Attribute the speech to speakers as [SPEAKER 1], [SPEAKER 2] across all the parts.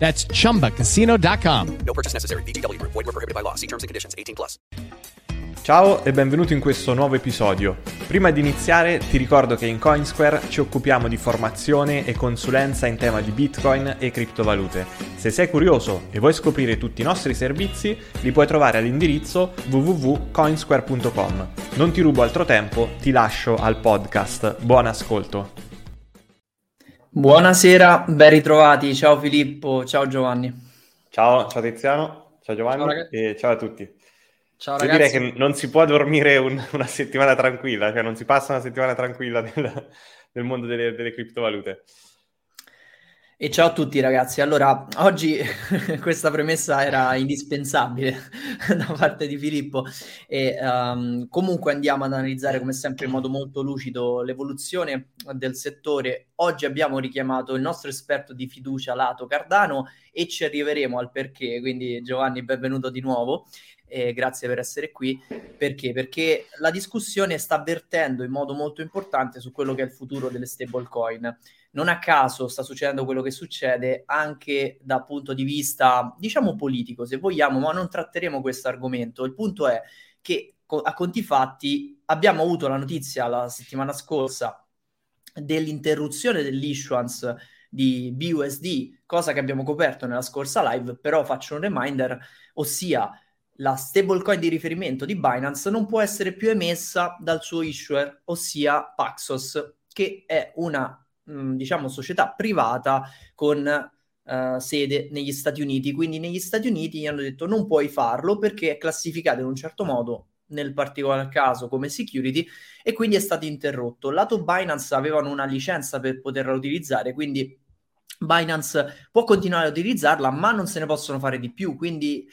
[SPEAKER 1] That's chumbacasino.com.
[SPEAKER 2] No purchase necessary. VGW. Void were prohibited by law. See terms and conditions. 18 plus.
[SPEAKER 3] Ciao e benvenuto in questo nuovo episodio. Prima di iniziare ti ricordo che in Coinsquare ci occupiamo di formazione e consulenza in tema di Bitcoin e criptovalute. Se sei curioso e vuoi scoprire tutti i nostri servizi, li puoi trovare all'indirizzo www.coinsquare.com. Non ti rubo altro tempo, ti lascio al podcast. Buon ascolto.
[SPEAKER 4] Buonasera, ben ritrovati. Ciao Filippo, ciao Giovanni.
[SPEAKER 3] Ciao, ciao Tiziano, ciao Giovanni
[SPEAKER 4] Ciao,
[SPEAKER 3] e ciao a tutti.
[SPEAKER 4] Ciao
[SPEAKER 3] Io
[SPEAKER 4] ragazzi.
[SPEAKER 3] direi che non si può dormire un- una settimana tranquilla, cioè non si passa una settimana tranquilla nel, nel mondo delle, delle criptovalute.
[SPEAKER 4] E ciao a tutti ragazzi. Allora, oggi questa premessa era indispensabile da parte di Filippo e ehm, comunque andiamo ad analizzare come sempre in modo molto lucido l'evoluzione del settore. Oggi abbiamo richiamato il nostro esperto di fiducia Lato Cardano e ci arriveremo al perché, quindi Giovanni benvenuto di nuovo. E grazie per essere qui. Perché? Perché la discussione sta avvertendo in modo molto importante su quello che è il futuro delle stablecoin. Non a caso sta succedendo quello che succede anche dal punto di vista, diciamo, politico, se vogliamo, ma non tratteremo questo argomento. Il punto è che a conti fatti abbiamo avuto la notizia la settimana scorsa dell'interruzione dell'issuance di BUSD, cosa che abbiamo coperto nella scorsa live, però faccio un reminder, ossia la stablecoin di riferimento di Binance non può essere più emessa dal suo issuer, ossia Paxos, che è una diciamo società privata con eh, sede negli Stati Uniti. Quindi negli Stati Uniti gli hanno detto non puoi farlo perché è classificato in un certo modo nel particolar caso come security e quindi è stato interrotto. Lato Binance avevano una licenza per poterla utilizzare, quindi Binance può continuare a utilizzarla, ma non se ne possono fare di più. Quindi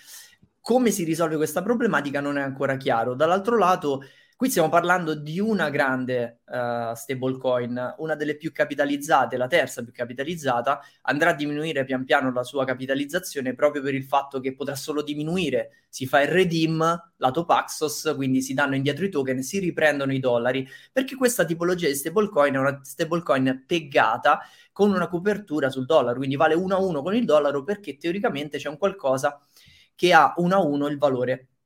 [SPEAKER 4] come si risolve questa problematica non è ancora chiaro. Dall'altro lato, qui stiamo parlando di una grande uh, stablecoin, una delle più capitalizzate, la terza più capitalizzata, andrà a diminuire pian piano la sua capitalizzazione proprio per il fatto che potrà solo diminuire. Si fa il redeem, lato Paxos, quindi si danno indietro i token, si riprendono i dollari, perché questa tipologia di stablecoin è una stablecoin peggata con una copertura sul dollaro, quindi vale 1 a 1 con il dollaro perché teoricamente c'è un qualcosa che ha 1 a 1 il valore eh,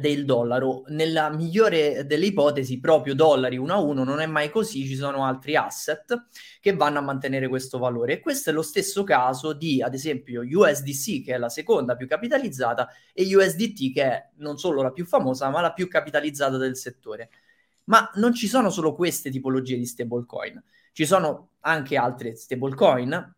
[SPEAKER 4] del dollaro. Nella migliore delle ipotesi, proprio dollari 1 a 1 non è mai così, ci sono altri asset che vanno a mantenere questo valore. E questo è lo stesso caso di, ad esempio, USDC, che è la seconda più capitalizzata, e USDT, che è non solo la più famosa, ma la più capitalizzata del settore. Ma non ci sono solo queste tipologie di stablecoin, ci sono anche altre stablecoin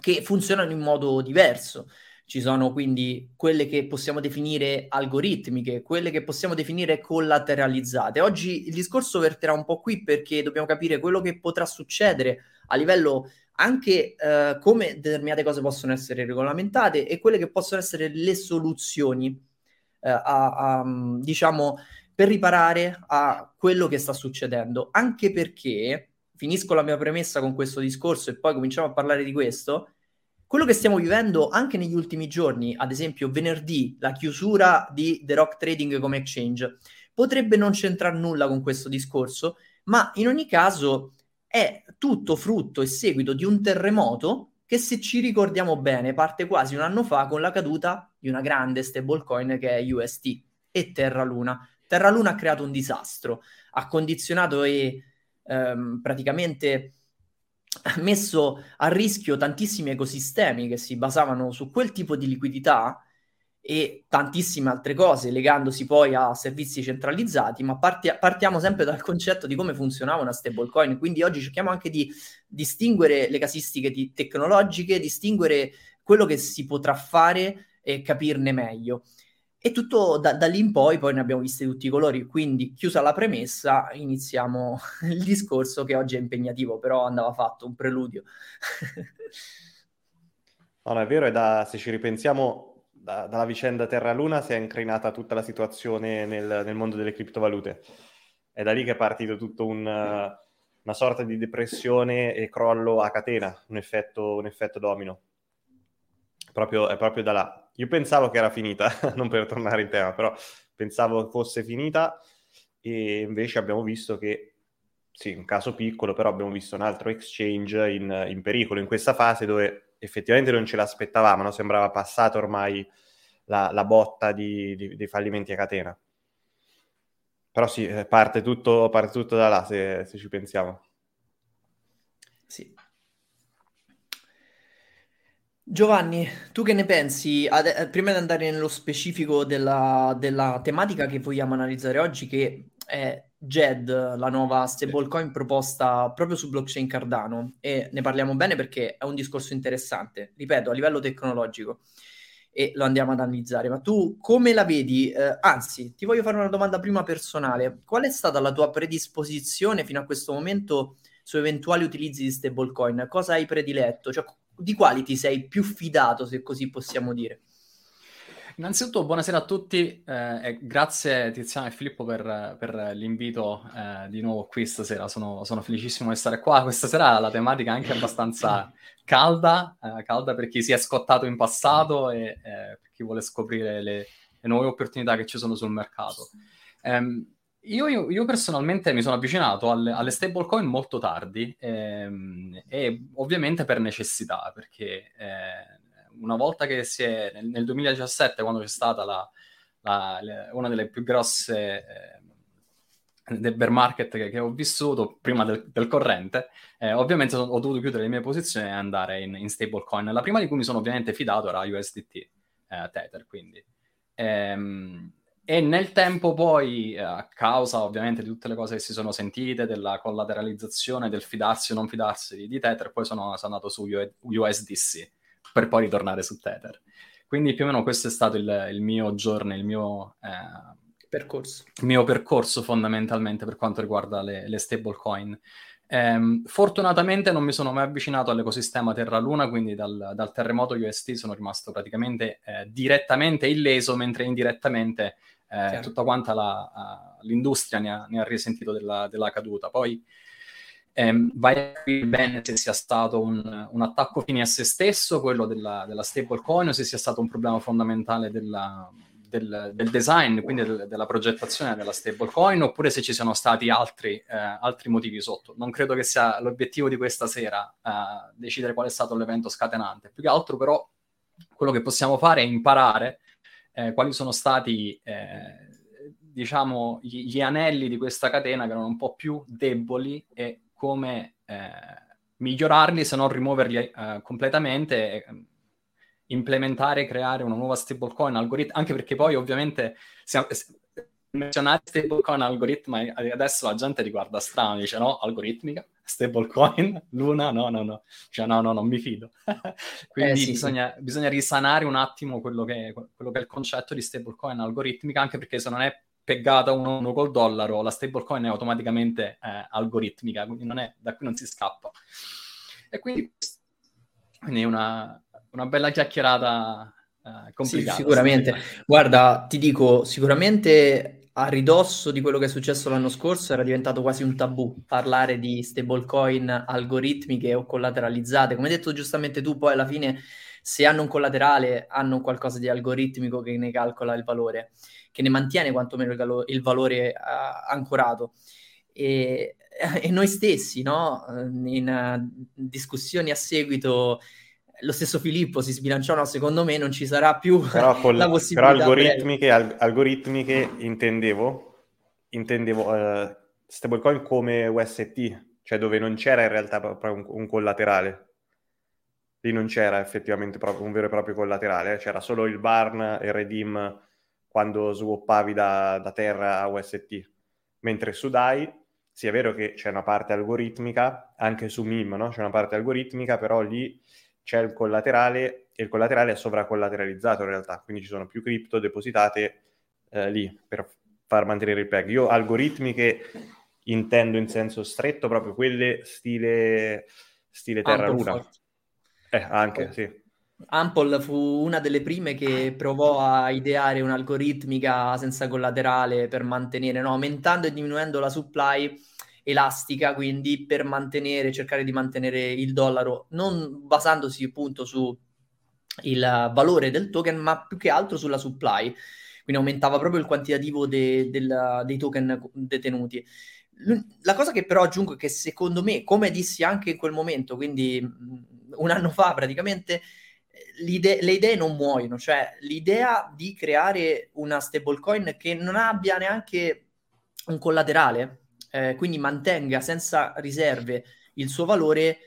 [SPEAKER 4] che funzionano in modo diverso. Ci sono quindi quelle che possiamo definire algoritmiche, quelle che possiamo definire collateralizzate. Oggi il discorso verterà un po' qui perché dobbiamo capire quello che potrà succedere a livello anche eh, come determinate cose possono essere regolamentate e quelle che possono essere le soluzioni eh, a, a, diciamo per riparare a quello che sta succedendo. Anche perché finisco la mia premessa con questo discorso e poi cominciamo a parlare di questo quello che stiamo vivendo anche negli ultimi giorni, ad esempio venerdì, la chiusura di The Rock Trading come exchange, potrebbe non c'entrare nulla con questo discorso, ma in ogni caso è tutto frutto e seguito di un terremoto che se ci ricordiamo bene parte quasi un anno fa con la caduta di una grande stablecoin che è UST e Terra Luna. Terra Luna ha creato un disastro, ha condizionato e ehm, praticamente messo a rischio tantissimi ecosistemi che si basavano su quel tipo di liquidità e tantissime altre cose, legandosi poi a servizi centralizzati, ma parti- partiamo sempre dal concetto di come funzionava una stablecoin. Quindi oggi cerchiamo anche di distinguere le casistiche di- tecnologiche, distinguere quello che si potrà fare e capirne meglio. E tutto da, da, lì in poi, poi ne abbiamo visti tutti i colori, quindi chiusa la premessa, iniziamo il discorso che oggi è impegnativo, però andava fatto un preludio.
[SPEAKER 3] no, no, è vero, è da, se ci ripensiamo, da, dalla vicenda Terra-Luna si è incrinata tutta la situazione nel, nel, mondo delle criptovalute. È da lì che è partito tutto un, una sorta di depressione e crollo a catena, un effetto, un effetto domino. Proprio, è proprio da là. Io pensavo che era finita, non per tornare in tema, però pensavo fosse finita e invece abbiamo visto che, sì, un caso piccolo, però abbiamo visto un altro exchange in, in pericolo in questa fase dove effettivamente non ce l'aspettavamo, no? sembrava passata ormai la, la botta di, di, dei fallimenti a catena. Però sì, eh, parte tutto, parte tutto da là se, se ci pensiamo.
[SPEAKER 4] Sì. Giovanni, tu che ne pensi? Ad, eh, prima di andare nello specifico della, della, tematica che vogliamo analizzare oggi, che è JED, la nuova stablecoin proposta proprio su blockchain Cardano e ne parliamo bene perché è un discorso interessante, ripeto, a livello tecnologico e lo andiamo ad analizzare. Ma tu come la vedi? Eh, anzi, ti voglio fare una domanda prima personale. Qual è stata la tua predisposizione fino a questo momento su eventuali utilizzi di stablecoin? Cosa hai prediletto? Cioè, di quali ti sei più fidato, se così possiamo dire?
[SPEAKER 5] Innanzitutto, buonasera a tutti eh, e grazie Tiziano e Filippo per, per l'invito eh, di nuovo qui stasera. Sono, sono, felicissimo di stare qua. Questa sera la tematica è anche abbastanza calda, eh, calda per chi si è scottato in passato e eh, per chi vuole scoprire le, le, nuove opportunità che ci sono sul mercato. Um, io, io, io, personalmente mi sono avvicinato alle, alle stablecoin molto tardi ehm, e ovviamente per necessità, perché eh, una volta che si è nel, nel 2017, quando c'è stata la, la, le, una delle più grosse eh, del bear market che, che, ho vissuto prima del, del corrente, eh, ovviamente ho, ho dovuto chiudere le mie posizioni e andare in, in stablecoin. La prima di cui mi sono ovviamente fidato era USDT, eh, Tether, quindi. Ehm, e nel tempo poi, eh, a causa ovviamente di tutte le cose che si sono sentite, della collateralizzazione, del fidarsi o non fidarsi di Tether, poi sono, sono andato su USDC per poi ritornare su Tether. Quindi più o meno questo è stato il, il mio giorno, il mio, eh,
[SPEAKER 4] percorso.
[SPEAKER 5] il mio percorso fondamentalmente per quanto riguarda le, le stablecoin. Eh, fortunatamente non mi sono mai avvicinato all'ecosistema Terra-Luna, quindi dal, dal terremoto UST sono rimasto praticamente eh, direttamente illeso, mentre indirettamente eh, tutta quanta la, uh, l'industria ne ha, ne ha risentito della, della, caduta. Poi ehm, vai a capire bene se sia stato un, un, attacco fine a se stesso, quello della, della stablecoin, o se sia stato un problema fondamentale della, del, del, design, quindi del, della progettazione della stablecoin, oppure se ci sono stati altri, eh, altri, motivi sotto. Non credo che sia l'obiettivo di questa sera eh, decidere qual è stato l'evento scatenante. Più che altro, però, quello che possiamo fare è imparare eh, quali sono stati, eh, diciamo, gli, gli, anelli di questa catena che erano un po' più deboli e come eh, migliorarli se non rimuoverli eh, completamente e ehm, implementare e creare una nuova stablecoin algoritmo, anche perché poi ovviamente siamo, menzionare stablecoin algoritma adesso la gente ti guarda strano, dice no, algoritmica, stablecoin, Luna, no, no, no, cioè no, no, non mi fido. Quindi eh, sì, bisogna, sì. bisogna, risanare un attimo quello che, quello che, è il concetto di stablecoin algoritmica, anche perché se non è peggata uno, uno col dollaro, la stablecoin è automaticamente eh, algoritmica, quindi non è, da qui non si scappa. E quindi, quindi una, una bella chiacchierata eh, complicata.
[SPEAKER 4] Sì, sicuramente. Guarda, ti dico, sicuramente a ridosso di quello che è successo l'anno scorso era diventato quasi un tabù parlare di stablecoin algoritmiche o collateralizzate. Come hai detto giustamente tu, poi alla fine se hanno un collaterale hanno qualcosa di algoritmico che ne calcola il valore che ne mantiene quantomeno il, galo- il valore uh, ancorato. E, e, noi stessi, no? in uh, discussioni a seguito, lo stesso Filippo si sbilanciò, no? secondo me non ci sarà più
[SPEAKER 3] però col, la possibilità. Però algoritmiche, al- algoritmiche intendevo, intendevo uh, stablecoin come UST, cioè dove non c'era in realtà proprio un, un collaterale. lì non c'era effettivamente proprio un vero e proprio collaterale, eh. c'era solo il barn e il redeem quando swappavi da, da terra a UST, mentre su DAI sì è vero che c'è una parte algoritmica, anche su MIM no? c'è una parte algoritmica, però lì c'è il collaterale e il collaterale è sovracollateralizzato in realtà, quindi ci sono più cripto depositate eh, lì per far mantenere il peg. Io algoritmiche intendo in senso stretto proprio quelle stile, stile Terra Luna. Eh, anche, sì.
[SPEAKER 4] Ample fu una delle prime che provò a ideare un'algoritmica senza collaterale per mantenere, no, aumentando e diminuendo la supply elastica, quindi per mantenere, cercare di mantenere il dollaro, non basandosi appunto su il valore del token, ma più che altro sulla supply. Quindi aumentava proprio il quantitativo de, del, dei token detenuti. La cosa che però aggiungo è che secondo me, come dissi anche in quel momento, quindi un anno fa praticamente, le idee non muoiono, cioè l'idea di creare una stablecoin che non abbia neanche un collaterale, eh, quindi mantenga senza riserve il suo valore,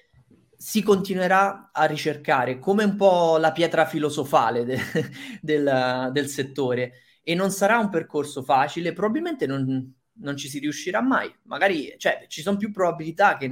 [SPEAKER 4] si continuerà a ricercare come un po' la pietra filosofale de- del, del, settore. E non sarà un percorso facile, probabilmente non, non ci si riuscirà mai, magari cioè, ci sono più probabilità che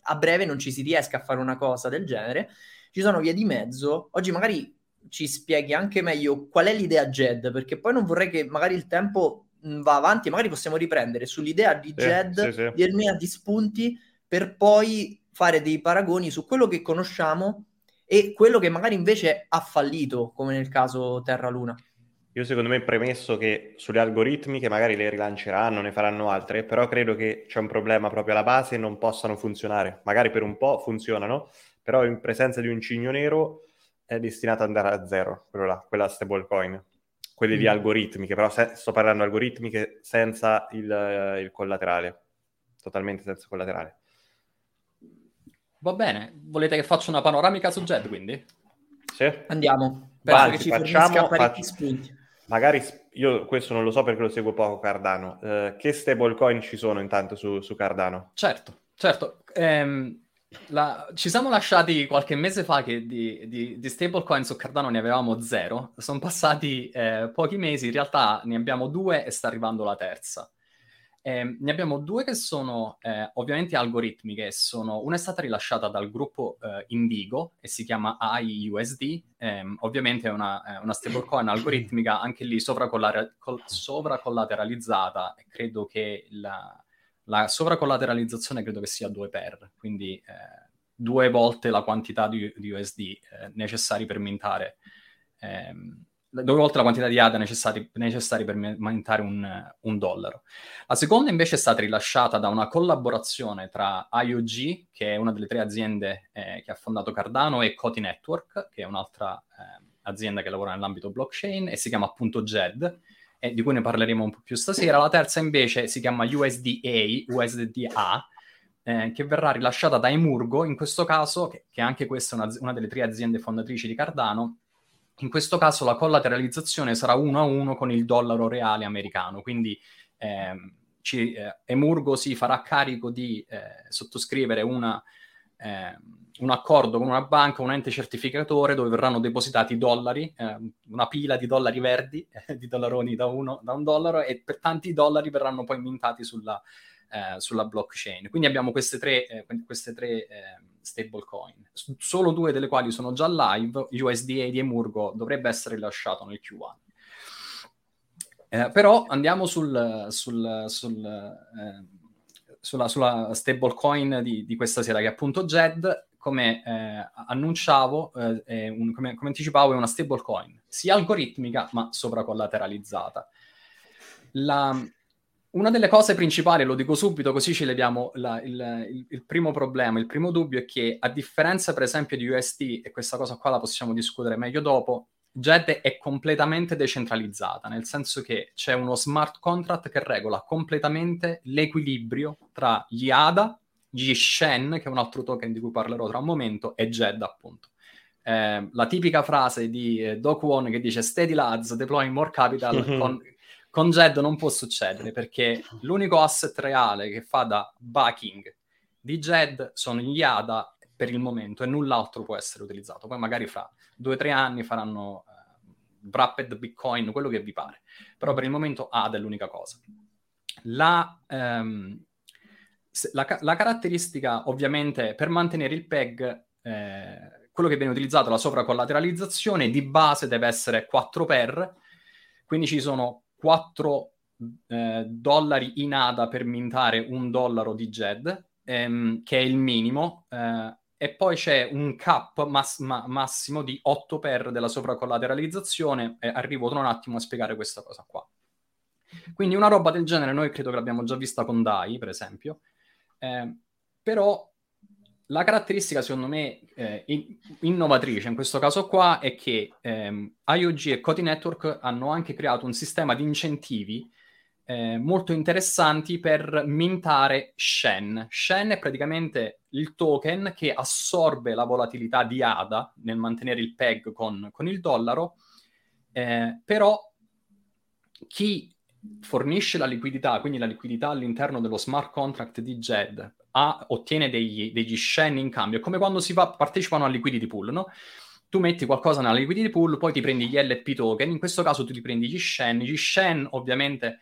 [SPEAKER 4] a breve non ci si riesca a fare una cosa del genere, ci sono vie di mezzo, oggi magari ci spieghi anche meglio qual è l'idea JED, perché poi non vorrei che magari il tempo va avanti, magari possiamo riprendere sull'idea di JED, sì, sì, sì. di Ermea di spunti, per poi fare dei paragoni su quello che conosciamo e quello che magari invece ha fallito, come nel caso Terra Luna.
[SPEAKER 3] Io secondo me premesso che sulle algoritmi che magari le rilanceranno, ne faranno altre, però credo che c'è un problema proprio alla base e non possano funzionare. Magari per un po' funzionano, però in presenza di un cigno nero è destinato ad andare a zero, quello là, quella stablecoin quelli mm. di algoritmiche, però se, sto parlando algoritmiche senza il, il, collaterale, totalmente senza collaterale.
[SPEAKER 5] Va bene, volete che faccia una panoramica su JED quindi?
[SPEAKER 4] Sì. Andiamo, penso Vai, che ci facciamo,
[SPEAKER 3] parecchi spunti. Magari io questo non lo so perché lo seguo poco Cardano. Uh, che stablecoin ci sono intanto su, su Cardano?
[SPEAKER 5] Certo, certo. Ehm, la... Ci siamo lasciati qualche mese fa che di, di, di stablecoin su Cardano ne avevamo zero. Sono passati eh, pochi mesi, in realtà ne abbiamo due e sta arrivando la terza. Eh, ne abbiamo due che sono eh, ovviamente algoritmiche. Sono, una è stata rilasciata dal gruppo eh, Indigo e si chiama IUSD. Ehm, ovviamente è una, una stablecoin algoritmica, anche lì sovracollateralizzata. E credo che la, la sovracollateralizzazione credo che sia 2 per, quindi eh, due volte la quantità di, di USD eh, necessari per mintare, ehm, due volte la quantità di ADA necessari, necessari per mintare un, un, dollaro. La seconda invece è stata rilasciata da una collaborazione tra IOG, che è una delle tre aziende eh, che ha fondato Cardano, e Coti Network, che è un'altra eh, azienda che lavora nell'ambito blockchain, e si chiama appunto JED, eh, di cui ne parleremo un po' più stasera. La terza invece si chiama USDA, USDA, eh, che verrà rilasciata da Emurgo, in questo caso, che, che anche questa è una, una, delle tre aziende fondatrici di Cardano, in questo caso la collateralizzazione sarà uno a uno con il dollaro reale americano, quindi ehm, ci, eh, Emurgo si farà carico di eh, sottoscrivere una eh, un accordo con una banca, un ente certificatore dove verranno depositati dollari, eh, una pila di dollari verdi, di dollaroni da, uno, da un dollaro e per tanti dollari verranno poi mintati sulla, eh, sulla blockchain. Quindi abbiamo queste tre, eh, queste tre ehm, stablecoin, solo due delle quali sono già live, USDA di Emurgo dovrebbe essere rilasciato nel Q1. Eh, però andiamo sul, sul, sul eh, sulla, sulla stablecoin di, di, questa sera, che è appunto JED, come eh, annunciavo, eh, un, come, come, anticipavo, è una stablecoin, sia algoritmica ma sovracollateralizzata. La, una delle cose principali, lo dico subito così ci leviamo la, il, il, il, primo problema, il primo dubbio è che a differenza per esempio di UST, e questa cosa qua la possiamo discutere meglio dopo, JED è completamente decentralizzata, nel senso che c'è uno smart contract che regola completamente l'equilibrio tra gli ADA, gli Shen, che è un altro token di cui parlerò tra un momento, e JED appunto. Eh, la tipica frase di eh, Doc One che dice steady lads, deploying more capital, con, con JED non può succedere perché l'unico asset reale che fa da backing di JED sono gli ADA per il momento e null'altro può essere utilizzato. Poi magari fra due o tre anni faranno uh, wrapped Bitcoin, quello che vi pare. Però per il momento ADA è l'unica cosa. La, um, la, la, caratteristica, ovviamente, per mantenere il PEG, eh, quello che viene utilizzato, la sovracollateralizzazione, di base deve essere 4 per, quindi ci sono 4 eh, dollari in ADA per mintare un dollaro di JED, ehm, che è il minimo, eh, e poi c'è un cap mass- ma- massimo di 8 per della sovracollateralizzazione, e arrivo tra un attimo a spiegare questa cosa qua. Quindi una roba del genere noi credo che l'abbiamo già vista con DAI, per esempio, eh, però la caratteristica secondo me eh, innovatrice in questo caso qua è che ehm, IOG e Cody Network hanno anche creato un sistema di incentivi eh, molto interessanti per mintare Shen. Shen è praticamente il token che assorbe la volatilità di ADA nel mantenere il PEG con, con il dollaro, eh, però chi fornisce la liquidità, quindi la liquidità all'interno dello smart contract di JED, ha, ottiene degli, degli Shen in cambio. È come quando si va, partecipano al liquidity pool, no? Tu metti qualcosa nella liquidity pool, poi ti prendi gli LP token, in questo caso tu ti prendi gli Shen, gli Shen ovviamente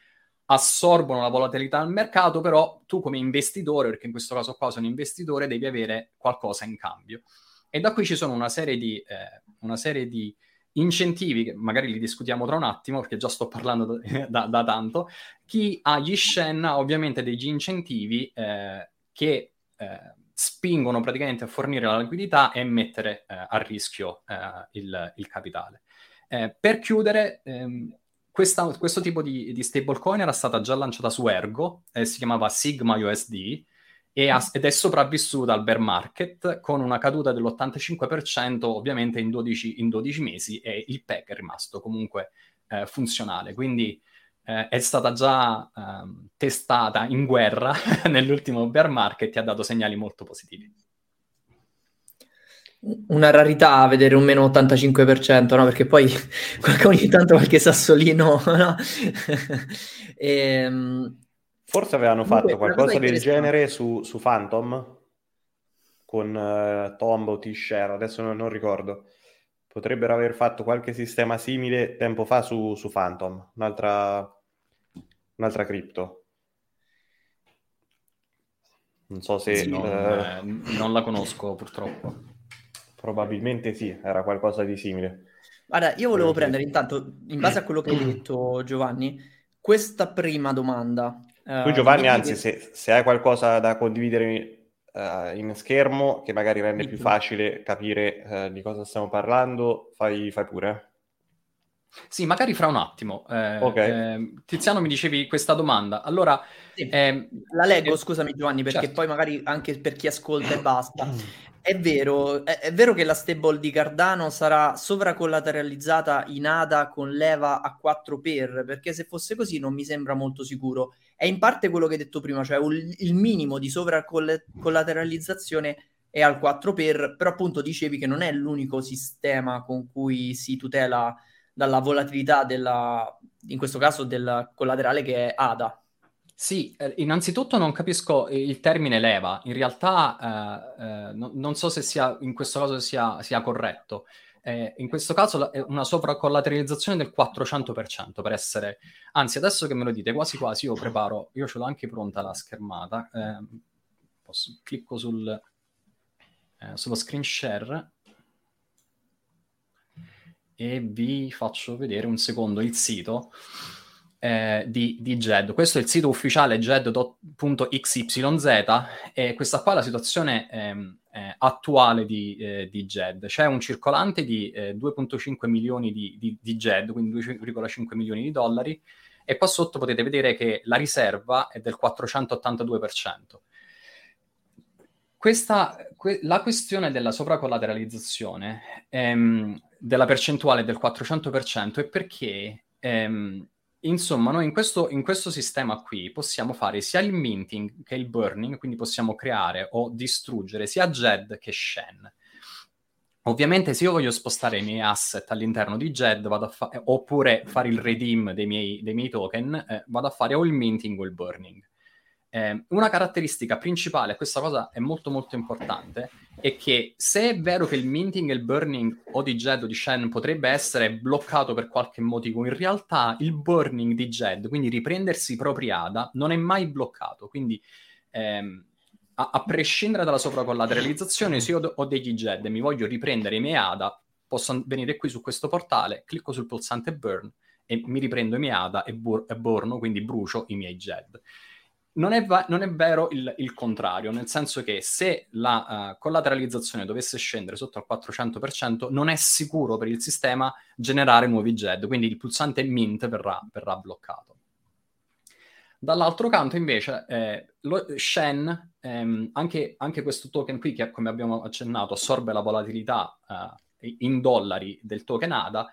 [SPEAKER 5] assorbono la volatilità del mercato, però tu come investitore, perché in questo caso qua sono investitore, devi avere qualcosa in cambio. E da qui ci sono una serie di, eh, una serie di incentivi, che magari li discutiamo tra un attimo, perché già sto parlando da, da, da tanto. Chi ha gli Shen ha ovviamente degli incentivi eh, che eh, spingono praticamente a fornire la liquidità e mettere eh, a rischio eh, il, il, capitale. Eh, per chiudere, ehm, questa, questo tipo di, di, stablecoin era stata già lanciata su Ergo, eh, si chiamava Sigma USD e ha, ed è sopravvissuta al bear market con una caduta dell'85% ovviamente in 12, in 12 mesi e il PEG è rimasto comunque eh, funzionale. Quindi eh, è stata già ehm, testata in guerra nell'ultimo bear market e ha dato segnali molto positivi
[SPEAKER 4] una rarità vedere un meno 85%, no? Perché poi ogni tanto qualche sassolino, no?
[SPEAKER 3] e, ehm, Forse avevano fatto qualcosa del genere su, su Phantom con uh, Tomb o T-Share, adesso non, non, ricordo. Potrebbero aver fatto qualche sistema simile tempo fa su, su Phantom, un'altra, un'altra cripto.
[SPEAKER 5] Non so se... Sì, non, uh... eh, non la conosco purtroppo.
[SPEAKER 3] Probabilmente sì, era qualcosa di simile.
[SPEAKER 4] Guarda, io volevo prendere intanto, in base a quello che hai detto Giovanni, questa prima domanda.
[SPEAKER 3] Tu uh, Giovanni, anzi, che... se, se, hai qualcosa da condividere uh, in schermo, che magari rende più facile capire uh, di cosa stiamo parlando, fai, fai pure.
[SPEAKER 5] Sì, magari fra un attimo. Eh, okay. eh, Tiziano mi dicevi questa domanda. Allora,
[SPEAKER 4] sì. eh, la leggo, scusami Giovanni, perché certo. poi magari anche per chi ascolta e basta. È vero, è, è, vero che la stable di Cardano sarà sovracollateralizzata in ADA con leva a 4 per, perché se fosse così non mi sembra molto sicuro. È in parte quello che hai detto prima, cioè un, il minimo di sovracollateralizzazione è al 4 per, però appunto dicevi che non è l'unico sistema con cui si tutela dalla volatilità della, in questo caso del collaterale che è ADA.
[SPEAKER 5] Sì, eh, innanzitutto non capisco il termine leva, in realtà eh, eh, no, non so se sia, in questo caso sia, sia corretto. Eh, in questo caso è una sovracollateralizzazione del 400% per essere, anzi adesso che me lo dite quasi quasi io preparo, io ce l'ho anche pronta la schermata, ehm, posso, clicco sul, eh, sullo screen share e vi faccio vedere un secondo il sito eh, di, di GED. Questo è il sito ufficiale GED.xyz e questa qua è la situazione ehm, eh, attuale di, eh, di, GED. C'è un circolante di 2.5 eh, milioni di, di, di GED, quindi 2,5 milioni di dollari, e qua sotto potete vedere che la riserva è del 482%. Questa, que- la questione della sovracollateralizzazione ehm, della percentuale del 400% è perché ehm, Insomma, noi in questo, in questo, sistema qui possiamo fare sia il minting che il burning, quindi possiamo creare o distruggere sia JED che Shen. Ovviamente se io voglio spostare i miei asset all'interno di JED fa- oppure fare il redeem dei miei, dei miei token, eh, vado a fare o il minting o il burning. Eh, una caratteristica principale, questa cosa è molto molto importante, è che se è vero che il minting e il burning o di Jed o di Shen potrebbe essere bloccato per qualche motivo, in realtà il burning di Jed, quindi riprendersi i propri ADA, non è mai bloccato. Quindi ehm, a, a, prescindere dalla sopracollateralizzazione, se io ho degli Jed e mi voglio riprendere i miei ADA, posso venire qui su questo portale, clicco sul pulsante burn e mi riprendo i miei ADA e, bur- e borno, quindi brucio i miei Jed non è, va- non è vero il, il, contrario, nel senso che se la uh, collateralizzazione dovesse scendere sotto al 400%, non è sicuro per il sistema generare nuovi JED, quindi il pulsante mint verrà, verrà bloccato. Dall'altro canto, invece, eh, lo, Shen, ehm, anche, anche, questo token qui, che come abbiamo accennato, assorbe la volatilità eh, in dollari del token ADA,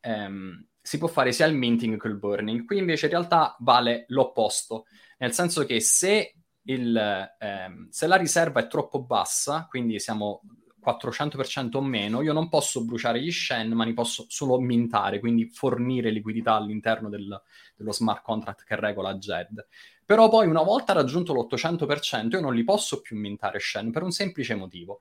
[SPEAKER 5] ehm, si può fare sia il minting che il burning. Qui invece in realtà vale l'opposto nel senso che se, il, ehm, se la riserva è troppo bassa, quindi siamo 400% o meno, io non posso bruciare gli Shen, ma li posso solo mintare, quindi fornire liquidità all'interno del, dello smart contract che regola JED. Però poi una volta raggiunto l'800% io non li posso più mintare Shen per un semplice motivo.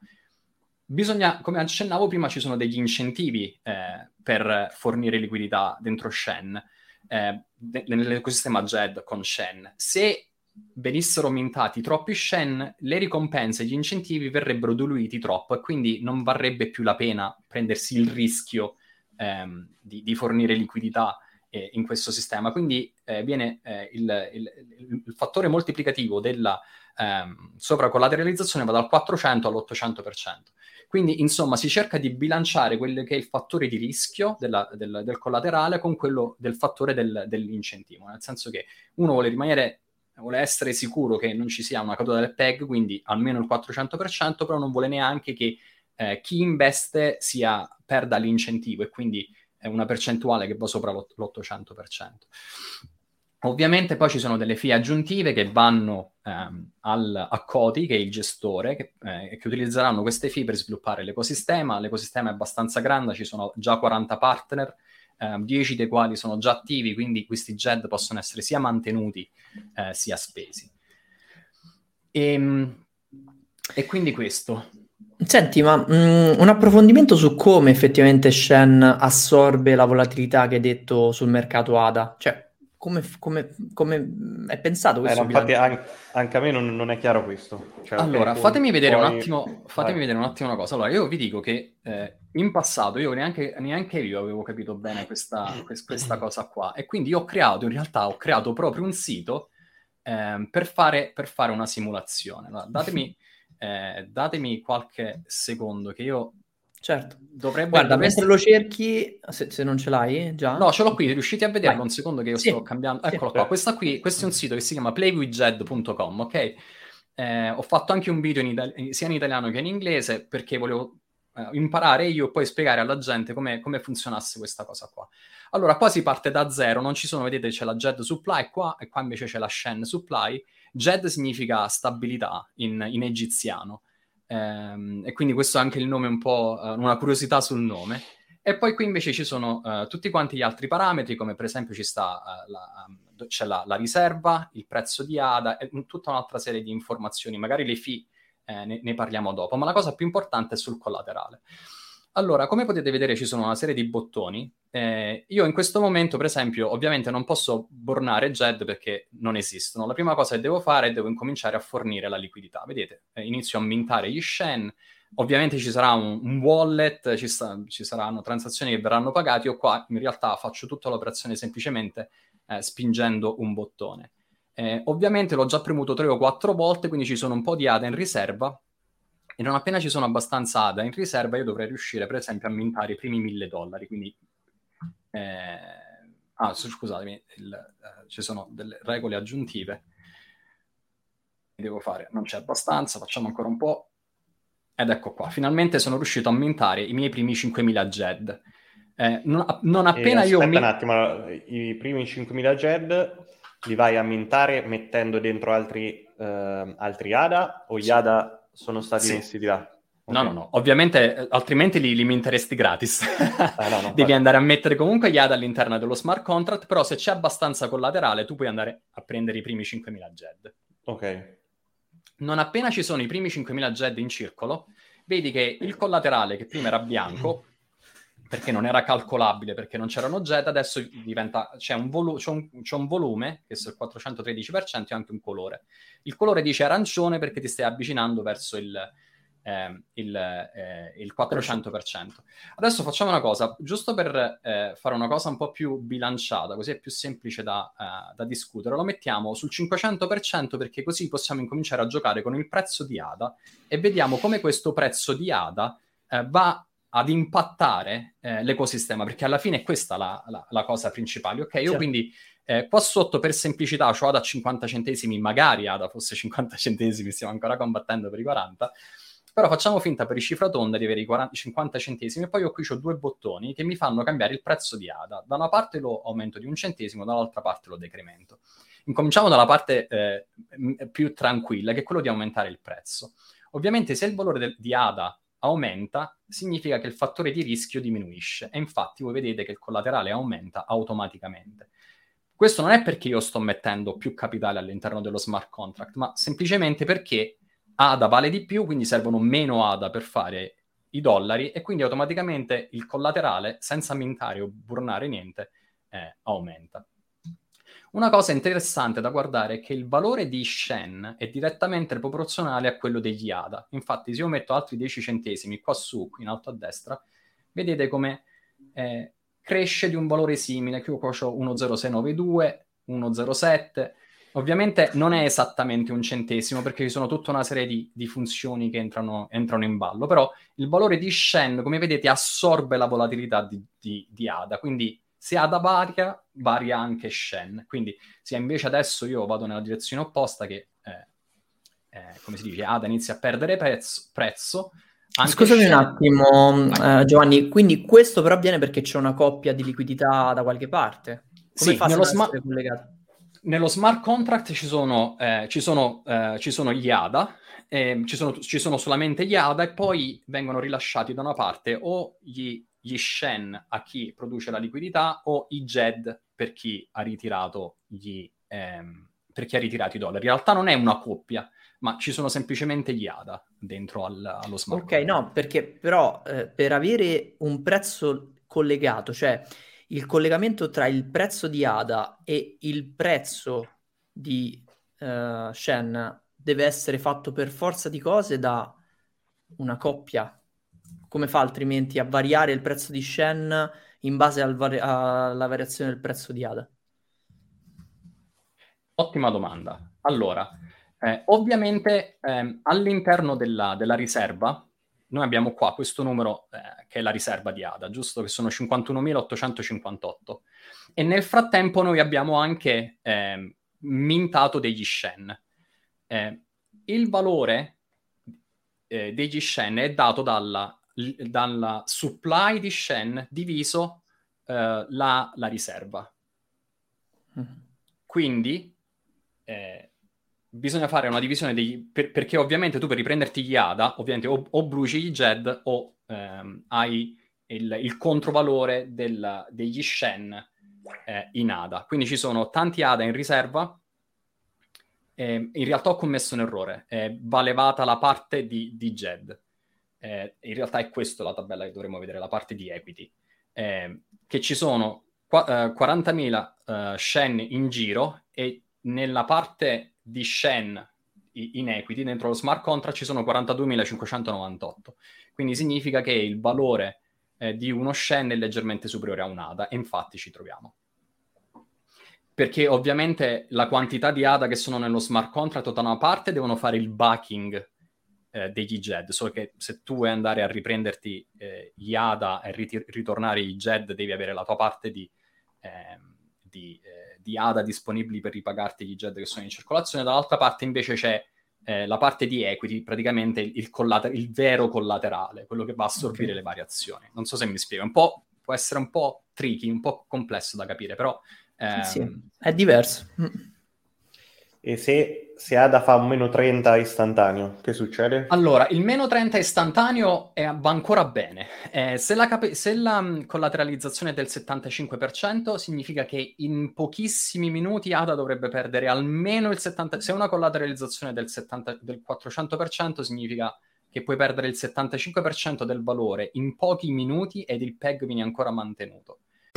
[SPEAKER 5] Bisogna, come accennavo prima, ci sono degli incentivi eh, per fornire liquidità dentro Shen eh, nell'ecosistema JED con Shen. Se venissero mintati troppi Shen, le ricompense e gli incentivi verrebbero diluiti troppo e quindi non varrebbe più la pena prendersi il rischio ehm, di, di, fornire liquidità eh, in questo sistema. Quindi eh, viene eh, il, il, il, fattore moltiplicativo della ehm, sopracollateralizzazione va dal 400 all'800%. Quindi, insomma, si cerca di bilanciare quello che è il fattore di rischio della, del, del, collaterale con quello del fattore del, dell'incentivo, nel senso che uno vuole rimanere vuole essere sicuro che non ci sia una caduta del PEG, quindi almeno il 400%, però non vuole neanche che eh, chi investe sia, perda l'incentivo e quindi è una percentuale che va sopra l'800%. Ovviamente poi ci sono delle fee aggiuntive che vanno ehm, al, a Coti, che è il gestore, che, eh, che, utilizzeranno queste fee per sviluppare l'ecosistema. L'ecosistema è abbastanza grande, ci sono già 40 partner, eh, 10 dei quali sono già attivi, quindi questi JED possono essere sia mantenuti eh, sia spesi. E, ehm, e, quindi questo.
[SPEAKER 4] Senti, ma mh, mm, un approfondimento su come effettivamente Shen assorbe la volatilità che hai detto sul mercato ADA? Cioè, come, come, come è pensato questo?
[SPEAKER 3] Eh, infatti anche, anche, a me non, non, è chiaro questo.
[SPEAKER 5] Cioè, allora, fatemi vedere, poi... un attimo, fatemi vedere un attimo una cosa. Allora, io vi dico che eh, in passato io neanche, neanche, io avevo capito bene questa, questa, cosa qua e quindi ho creato, in realtà ho creato proprio un sito eh, per, fare, per, fare, una simulazione. Allora, datemi, eh, datemi qualche secondo che io
[SPEAKER 4] Certo. Dovrebbe, Guarda, dovresti... mentre lo cerchi, se, se, non ce l'hai già.
[SPEAKER 5] No, ce l'ho qui, riusciti a vederlo Vai. un secondo che io sì. sto cambiando. Eccolo sì. qua, Questa qui, questo è un sito che si chiama playwithjed.com, ok? Eh, ho fatto anche un video in itali- sia in italiano che in inglese perché volevo eh, imparare io e poi spiegare alla gente come, come funzionasse questa cosa qua. Allora, qua si parte da zero, non ci sono, vedete, c'è la JED supply qua e qua invece c'è la Shen supply. JED significa stabilità in, in egiziano. Ehm, e quindi questo è anche il nome un po', uh, una curiosità sul nome. E poi qui invece ci sono uh, tutti quanti gli altri parametri, come per esempio ci sta, uh, la, um, c'è la, la, riserva, il prezzo di ADA e tutta un'altra serie di informazioni, magari le fee eh, ne, ne, parliamo dopo, ma la cosa più importante è sul collaterale. Allora, come potete vedere ci sono una serie di bottoni. Eh, io in questo momento, per esempio, ovviamente non posso bornare JED perché non esistono. La prima cosa che devo fare è devo incominciare a fornire la liquidità. Vedete, eh, inizio a mintare gli Shen. Ovviamente ci sarà un, un wallet, ci, sta, ci, saranno transazioni che verranno pagate. Io qua in realtà faccio tutta l'operazione semplicemente eh, spingendo un bottone. Eh, ovviamente l'ho già premuto tre o quattro volte, quindi ci sono un po' di ADA in riserva e non appena ci sono abbastanza ADA in riserva io dovrei riuscire per esempio a mintare i primi mille dollari, quindi... Eh... Ah, scusatemi, il, eh, ci sono delle regole aggiuntive. Devo fare, non c'è abbastanza, facciamo ancora un po'. Ed ecco qua, finalmente sono riuscito a mintare i miei primi 5.000 JED. Eh, non, non, appena
[SPEAKER 3] eh,
[SPEAKER 5] io...
[SPEAKER 3] Mi... un attimo, i primi 5.000 JED li vai a mintare mettendo dentro altri, uh, altri ADA o gli ADA sono stati sì. messi di là.
[SPEAKER 5] Okay. No, no, no, ovviamente eh, altrimenti li, li minteresti gratis. No, no, Devi andare a mettere comunque gli AD all'interno dello smart contract, però se c'è abbastanza collaterale tu puoi andare a prendere i primi 5.000 JED.
[SPEAKER 3] Ok.
[SPEAKER 5] Non appena ci sono i primi 5.000 JED in circolo, vedi che il collaterale, che prima era bianco, perché non era calcolabile, perché non c'erano JED, adesso diventa, c'è, un volu- c'è, un, c'è un volume, che è il 413%, e anche un colore. Il colore dice arancione perché ti stai avvicinando verso il, eh, il, eh, il 400%. Adesso facciamo una cosa, giusto per eh, fare una cosa un po' più bilanciata, così è più semplice da, uh, da, discutere, lo mettiamo sul 500% perché così possiamo incominciare a giocare con il prezzo di ADA e vediamo come questo prezzo di ADA eh, va ad impattare eh, l'ecosistema, perché alla fine è questa la, la, la cosa principale. Ok, io certo. quindi eh, qua sotto per semplicità ho ADA a 50 centesimi, magari ADA fosse 50 centesimi, stiamo ancora combattendo per i 40, però facciamo finta per i cifra tonda di avere i 40, 50 centesimi e poi io qui ho due bottoni che mi fanno cambiare il prezzo di ADA. Da una parte lo aumento di un centesimo, dall'altra parte lo decremento. Incominciamo dalla parte eh, più tranquilla, che è quello di aumentare il prezzo. Ovviamente se il valore del, di ADA aumenta, significa che il fattore di rischio diminuisce e infatti voi vedete che il collaterale aumenta automaticamente. Questo non è perché io sto mettendo più capitale all'interno dello smart contract, ma semplicemente perché ADA vale di più, quindi servono meno ADA per fare i dollari e quindi automaticamente il collaterale, senza mintare o burnare niente, eh, aumenta. Una cosa interessante da guardare è che il valore di Shen è direttamente proporzionale a quello degli ADA. Infatti, se io metto altri 10 centesimi qua su, in alto a destra, vedete come eh, cresce di un valore simile. Qui ho 10692, 107, Ovviamente non è esattamente un centesimo perché ci sono tutta una serie di, di funzioni che entrano, entrano, in ballo, però il valore di Shen, come vedete, assorbe la volatilità di, di, di ADA, quindi se ADA varia, varia anche Shen. Quindi se invece adesso io vado nella direzione opposta che, eh, eh, come si dice, ADA inizia a perdere prezzo, prezzo
[SPEAKER 4] Scusami Shen... un attimo, eh, Giovanni, quindi questo però avviene perché c'è una coppia di liquidità da qualche parte? Come
[SPEAKER 5] sì,
[SPEAKER 4] fa
[SPEAKER 5] nello smart collegato? nello smart contract ci sono, eh, ci sono, eh, ci sono gli ADA, eh, ci, sono, ci, sono, solamente gli ADA e poi vengono rilasciati da una parte o gli, gli Shen a chi produce la liquidità o i JED per chi ha ritirato, gli, ehm, per chi ha ritirato i dollari. In realtà non è una coppia, ma ci sono semplicemente gli ADA dentro al, allo smart
[SPEAKER 4] Ok, no, perché però eh, per avere un prezzo collegato, cioè il collegamento tra il prezzo di ADA e il prezzo di uh, Shen deve essere fatto per forza di cose da una coppia. Come fa altrimenti a variare il prezzo di Shen in base al vari- alla variazione del prezzo di ADA?
[SPEAKER 5] Ottima domanda. Allora, eh, ovviamente eh, all'interno della, della riserva noi abbiamo qua questo numero eh, che è la riserva di ADA, giusto? Che sono 51.858. E nel frattempo noi abbiamo anche eh, mintato degli Shen. Eh, il valore eh, degli Shen è dato dalla, dalla supply di Shen diviso eh, la, la, riserva. Mm-hmm. Quindi eh, bisogna fare una divisione dei... Per, perché ovviamente tu per riprenderti gli ADA, ovviamente o, o bruci gli JED o ehm, hai il, il controvalore del, degli Shen eh, in ADA. Quindi ci sono tanti ADA in riserva. Eh, in realtà ho commesso un errore, eh, va levata la parte di, di JED. Eh, in realtà è questa la tabella che dovremmo vedere, la parte di equity. Eh, che ci sono qua, 40.000 eh, Shen in giro e nella parte di Shen in equity dentro lo smart contract ci sono 42.598. Quindi significa che il valore eh, di uno Shen è leggermente superiore a un ADA e infatti ci troviamo. Perché ovviamente la quantità di ADA che sono nello smart contract da una parte devono fare il backing eh, degli JED, solo che se tu vuoi andare a riprenderti eh, gli ADA e rit- ritornare i JED devi avere la tua parte di, ehm, di eh, di ADA disponibili per ripagarti gli jet che sono in circolazione, dall'altra parte invece c'è eh, la parte di equity, praticamente il, collater- il, vero collaterale, quello che va a assorbire okay. le variazioni. Non so se mi spiego, un po', può essere un po' tricky, un po' complesso da capire, però...
[SPEAKER 4] Ehm... Sì, è diverso.
[SPEAKER 3] E se se Ada fa un meno 30 istantaneo, che succede?
[SPEAKER 5] Allora, il meno 30 istantaneo è, va ancora bene. Eh, se, la cap- se la um, collateralizzazione è del 75%, significa che in pochissimi minuti Ada dovrebbe perdere almeno il 70%. Se una collateralizzazione del, 70- del 400%, significa che puoi perdere il 75% del valore in pochi minuti ed il PEG viene ancora mantenuto.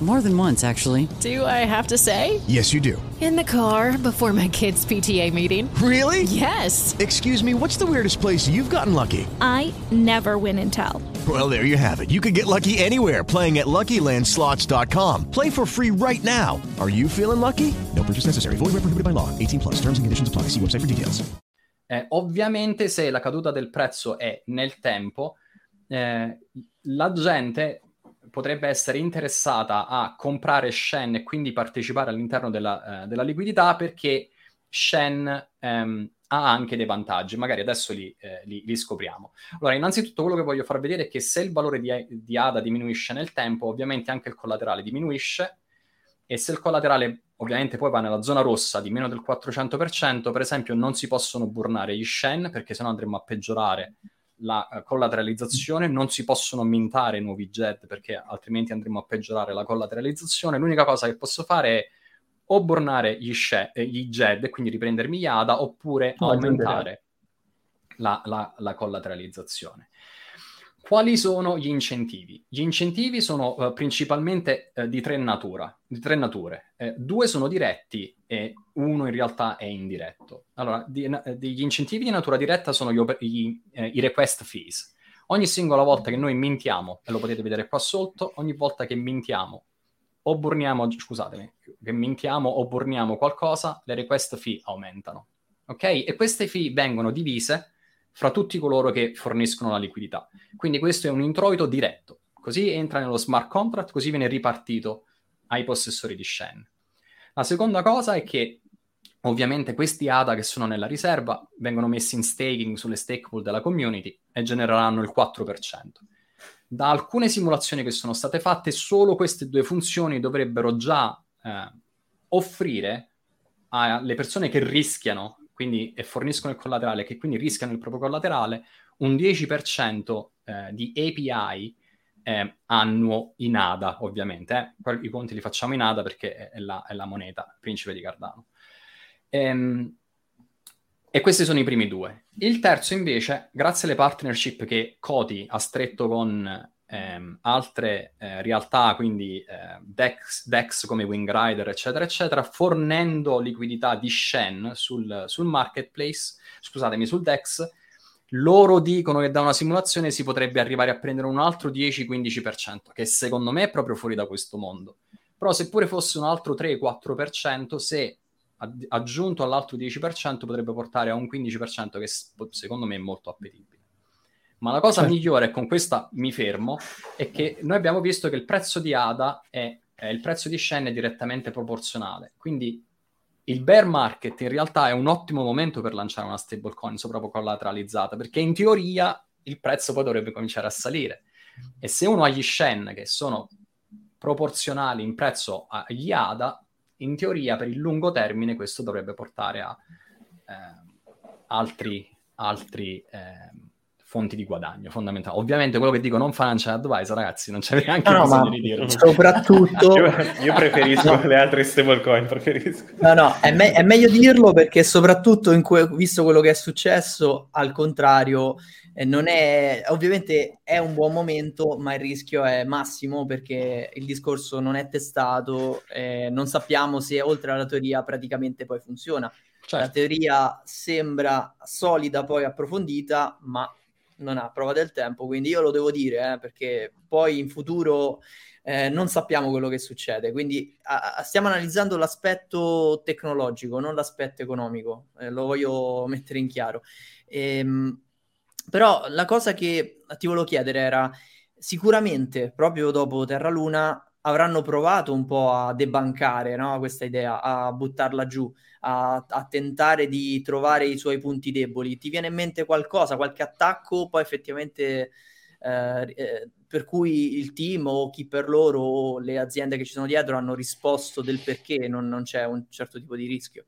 [SPEAKER 6] More than once, actually.
[SPEAKER 7] Do I have to say?
[SPEAKER 8] Yes, you do.
[SPEAKER 7] In the car before my kids' PTA meeting.
[SPEAKER 8] Really?
[SPEAKER 7] Yes.
[SPEAKER 8] Excuse me, what's the weirdest place you've gotten lucky?
[SPEAKER 9] I never win and tell.
[SPEAKER 8] Well, there you have it. You can get lucky anywhere playing at LuckyLandSlots.com. Play for free right now. Are you feeling lucky? No purchase necessary. Void where prohibited by law. 18 plus. Terms and conditions apply. See website for details.
[SPEAKER 5] Eh, ovviamente, se la caduta del prezzo è nel tempo, eh, la gente potrebbe essere interessata a comprare Shen e quindi partecipare all'interno della, eh, della liquidità perché Shen ehm, ha anche dei vantaggi, magari adesso li, eh, li, li, scopriamo. Allora, innanzitutto quello che voglio far vedere è che se il valore di, di ADA diminuisce nel tempo, ovviamente anche il collaterale diminuisce e se il collaterale ovviamente poi va nella zona rossa di meno del 400%, per esempio non si possono burnare gli Shen perché sennò andremo a peggiorare la uh, collateralizzazione, non si possono mintare nuovi JED perché altrimenti andremo a peggiorare la collateralizzazione. L'unica cosa che posso fare è o bornare gli, she- eh, gli JED e quindi riprendermi IADA oppure no, aumentare la, la, la, collateralizzazione. Quali sono gli incentivi? Gli incentivi sono uh, principalmente uh, di, tre natura, di, tre nature. Eh, due sono diretti e uno in realtà è indiretto. Allora, di, uh, gli incentivi di natura diretta sono gli, gli, eh, i request fees. Ogni singola volta che noi mintiamo, e lo potete vedere qua sotto, ogni volta che mintiamo o burniamo, scusatemi, che mintiamo o burniamo qualcosa, le request fee aumentano. Ok? E queste fee vengono divise fra tutti coloro che forniscono la liquidità. Quindi questo è un introito diretto, così entra nello smart contract, così viene ripartito ai possessori di Shen. La seconda cosa è che ovviamente questi ADA che sono nella riserva vengono messi in staking sulle stake pool della community e genereranno il 4%. Da alcune simulazioni che sono state fatte, solo queste due funzioni dovrebbero già eh, offrire alle persone che rischiano quindi, e forniscono il collaterale, che quindi rischiano il proprio collaterale, un 10% eh, di API eh, annuo in ADA, ovviamente. Eh. I conti li facciamo in ADA perché è la, è la moneta principe di Cardano. Ehm, e questi sono i primi due. Il terzo, invece, grazie alle partnership che Coti ha stretto con ehm, altre eh, realtà, quindi eh, Dex, Dex, come Wing Rider, eccetera, eccetera, fornendo liquidità di Shen sul, sul marketplace, scusatemi, sul Dex, loro dicono che da una simulazione si potrebbe arrivare a prendere un altro 10-15%, che secondo me è proprio fuori da questo mondo. Però seppure fosse un altro 3-4%, se aggiunto all'altro 10% potrebbe portare a un 15% che secondo me è molto appetibile. Ma la cosa certo. migliore, e con questa mi fermo, è che noi abbiamo visto che il prezzo di ADA è, è il prezzo di Shen è direttamente proporzionale. Quindi il bear market in realtà è un ottimo momento per lanciare una stablecoin collateralizzata, perché in teoria il prezzo poi dovrebbe cominciare a salire. E se uno ha gli Shen che sono proporzionali in prezzo agli ADA, in teoria per il lungo termine questo dovrebbe portare a eh, altri, altri eh, fonti di guadagno fondamentali. Ovviamente quello che dico non financial advisor, ragazzi, non c'è neanche no, bisogno di dirlo.
[SPEAKER 4] Soprattutto
[SPEAKER 3] io, io, preferisco no. le altre stablecoin, preferisco.
[SPEAKER 4] No, no, è, me- è, meglio dirlo perché soprattutto in que- visto quello che è successo, al contrario, eh, non è ovviamente è un buon momento, ma il rischio è massimo perché il discorso non è testato, eh, non sappiamo se oltre alla teoria praticamente poi funziona. Certo. La teoria sembra solida, poi approfondita, ma non ha prova del tempo, quindi io lo devo dire, eh, perché poi in futuro eh, non sappiamo quello che succede, quindi a, stiamo analizzando l'aspetto tecnologico, non l'aspetto economico, eh, lo voglio mettere in chiaro. Ehm, però la cosa che ti volevo chiedere era, sicuramente proprio dopo Terra Luna avranno provato un po' a debancare no, questa idea, a buttarla giù, a, a, tentare di trovare i suoi punti deboli. Ti viene in mente qualcosa, qualche attacco, poi effettivamente eh, eh, per cui il team o chi per loro o le aziende che ci sono dietro hanno risposto del perché non, non c'è un certo tipo di rischio.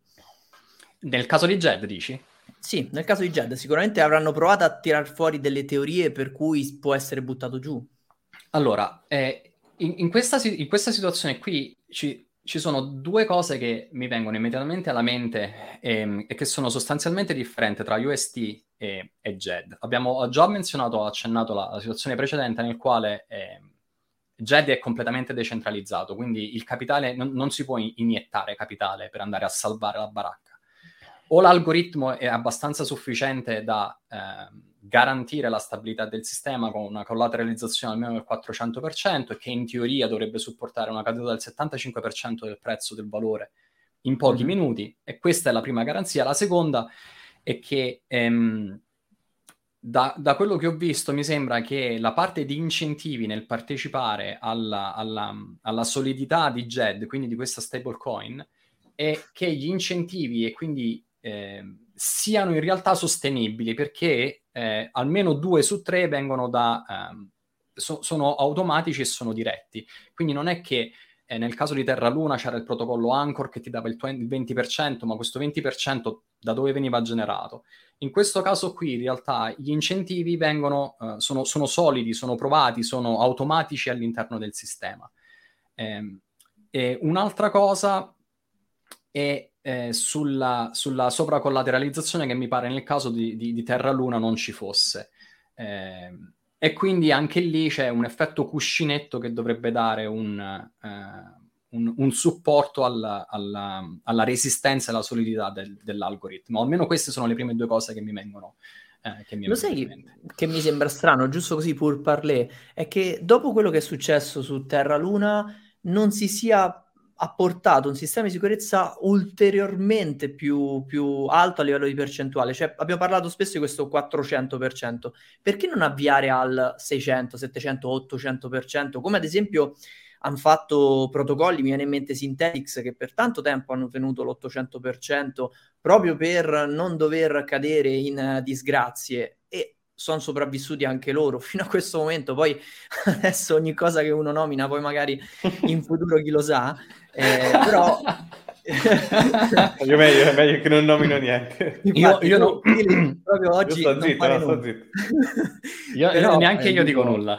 [SPEAKER 5] Nel caso di Jed, dici?
[SPEAKER 4] Sì, nel caso di Jed sicuramente avranno provato a tirar fuori delle teorie per cui può essere buttato giù.
[SPEAKER 5] Allora, eh, in, in, questa, in, questa, situazione qui ci, ci, sono due cose che mi vengono immediatamente alla mente ehm, e che sono sostanzialmente differenti tra UST e, e JED. Abbiamo già menzionato, accennato la, la situazione precedente nel quale eh, JED è completamente decentralizzato, quindi il capitale non, non si può iniettare capitale per andare a salvare la baracca o l'algoritmo è abbastanza sufficiente da eh, garantire la stabilità del sistema con una collateralizzazione almeno del 400% e che in teoria dovrebbe supportare una caduta del 75% del prezzo del valore in pochi mm-hmm. minuti e questa è la prima garanzia. La seconda è che ehm, da, da, quello che ho visto mi sembra che la parte di incentivi nel partecipare alla, alla, alla solidità di JED, quindi di questa stablecoin, è che gli incentivi e quindi eh, siano in realtà sostenibili perché eh, almeno due su tre vengono da... Um, so, sono automatici e sono diretti. Quindi non è che eh, nel caso di Terra Luna c'era il protocollo Anchor che ti dava il, 20%, ma questo 20% da dove veniva generato? In questo caso qui in realtà gli incentivi vengono, uh, sono, sono, solidi, sono provati, sono automatici all'interno del sistema. Eh, un'altra cosa è eh, sulla, sulla sovracollateralizzazione che mi pare nel caso di, di, di Terra Luna non ci fosse. Eh, e quindi anche lì c'è un effetto cuscinetto che dovrebbe dare un, eh, un, un supporto alla, alla, alla, resistenza e alla solidità del, dell'algoritmo. Almeno queste sono le prime due cose che mi vengono. Eh, che mi
[SPEAKER 4] Lo sai che mi sembra strano, giusto così pur parlé, è che dopo quello che è successo su Terra Luna non si sia ha portato un sistema di sicurezza ulteriormente più, più, alto a livello di percentuale. Cioè, abbiamo parlato spesso di questo 400%. Perché non avviare al 600, 700, 800%? Come ad esempio hanno fatto protocolli, mi viene in mente Synthetics, che per tanto tempo hanno tenuto l'800% proprio per non dover cadere in disgrazie. Sono sopravvissuti anche loro fino a questo momento. Poi adesso ogni cosa che uno nomina, poi magari in futuro chi lo sa, eh, però...
[SPEAKER 3] io meglio, è meglio che non nomino niente.
[SPEAKER 5] Infatti, io, io no...
[SPEAKER 4] proprio oggi io sto zitto, no, sto zitto.
[SPEAKER 5] io, però, neanche eh, io dico nulla.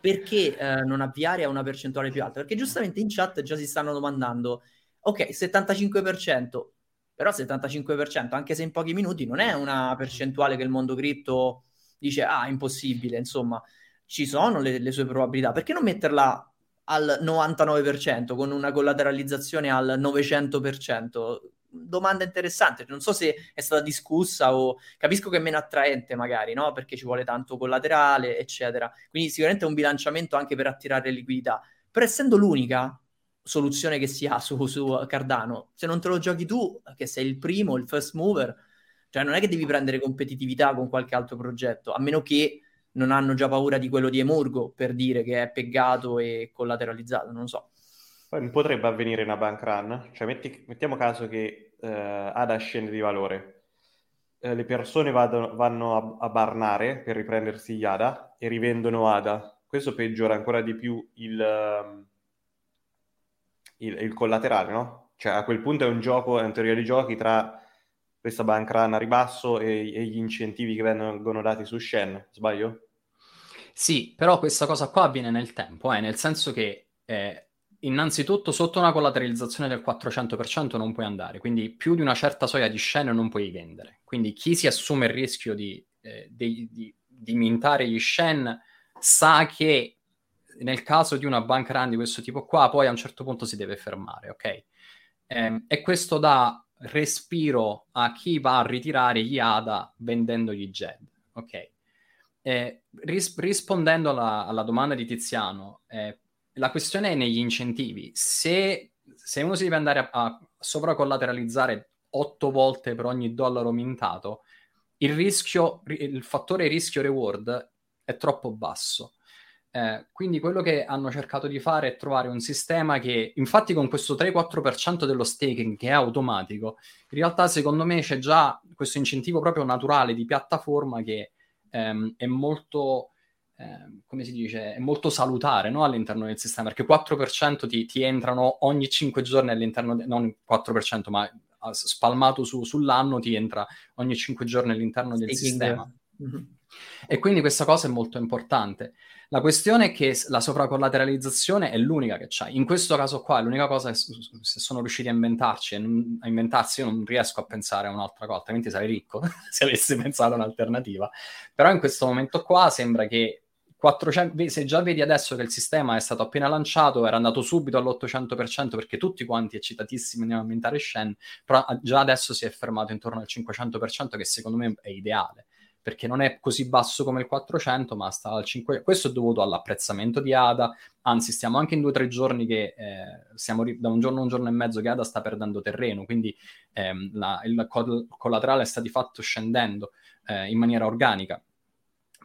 [SPEAKER 4] perché eh, non avviare a una percentuale più alta? Perché giustamente in chat già si stanno domandando, ok, 75%, però 75%, anche se in pochi minuti, non è una percentuale che il mondo cripto dice, ah, impossibile, insomma, ci sono le, le sue probabilità. Perché non metterla al 99% con una collateralizzazione al 900%? Domanda interessante, non so se è stata discussa o capisco che è meno attraente magari, no? Perché ci vuole tanto collaterale, eccetera. Quindi sicuramente è un bilanciamento anche per attirare liquidità. Però essendo l'unica, soluzione che si ha su, su Cardano. Se non te lo giochi tu, che sei il primo, il first mover, cioè non è che devi prendere competitività con qualche altro progetto, a meno che non hanno già paura di quello di Emurgo, per dire che è peggato e collateralizzato, non so.
[SPEAKER 3] Poi potrebbe avvenire una bank run, cioè metti, mettiamo caso che eh, ADA scende di valore, eh, le persone vado, vanno a, a, barnare per riprendersi gli ADA e rivendono ADA. Questo peggiora ancora di più il... Um, il, il, collaterale, no? Cioè a quel punto è un gioco, è un teoria di giochi tra questa bank run a ribasso e, e gli incentivi che vengono dati su Shen, sbaglio?
[SPEAKER 5] Sì, però questa cosa qua avviene nel tempo, eh, nel senso che eh, innanzitutto sotto una collateralizzazione del 400% non puoi andare, quindi più di una certa soglia di Shen non puoi vendere. Quindi chi si assume il rischio di, eh, di, di, di mintare gli Shen sa che nel caso di una bank run di questo tipo qua, poi a un certo punto si deve fermare, ok? Eh, e questo dà respiro a chi va a ritirare gli ADA vendendo gli JED, ok? eh, ris- rispondendo alla, alla, domanda di Tiziano, eh, la questione è negli incentivi. Se, se uno si deve andare a, a sovracollateralizzare otto volte per ogni dollaro mintato, il rischio, il fattore rischio-reward è troppo basso. Eh, quindi quello che hanno cercato di fare è trovare un sistema che, infatti con questo 3-4% dello staking che è automatico, in realtà secondo me c'è già questo incentivo proprio naturale di piattaforma che ehm, è molto, ehm, come si dice, è molto salutare no? all'interno del sistema, perché 4% ti, ti entrano ogni 5 giorni all'interno, de- non 4%, ma spalmato su, sull'anno ti entra ogni 5 giorni all'interno del Staking. sistema. Mm-hmm. E quindi questa cosa è molto importante. La questione è che la sovracollateralizzazione è l'unica che c'è. In questo caso qua è l'unica cosa che se sono riusciti a inventarci, a inventarsi, io non riesco a pensare a un'altra cosa, altrimenti sarei ricco se avessi pensato a un'alternativa. Però in questo momento qua sembra che 400, se già vedi adesso che il sistema è stato appena lanciato, era andato subito all'800% perché tutti quanti eccitatissimi andiamo a aumentare Shen, però già adesso si è fermato intorno al 500% che secondo me è ideale perché non è così basso come il 400, ma sta al 500. Questo è dovuto all'apprezzamento di Ada, anzi stiamo anche in due o tre giorni che eh, siamo ri- da un giorno a un giorno e mezzo che Ada sta perdendo terreno, quindi ehm, la, il col- collaterale sta di fatto scendendo eh, in maniera organica.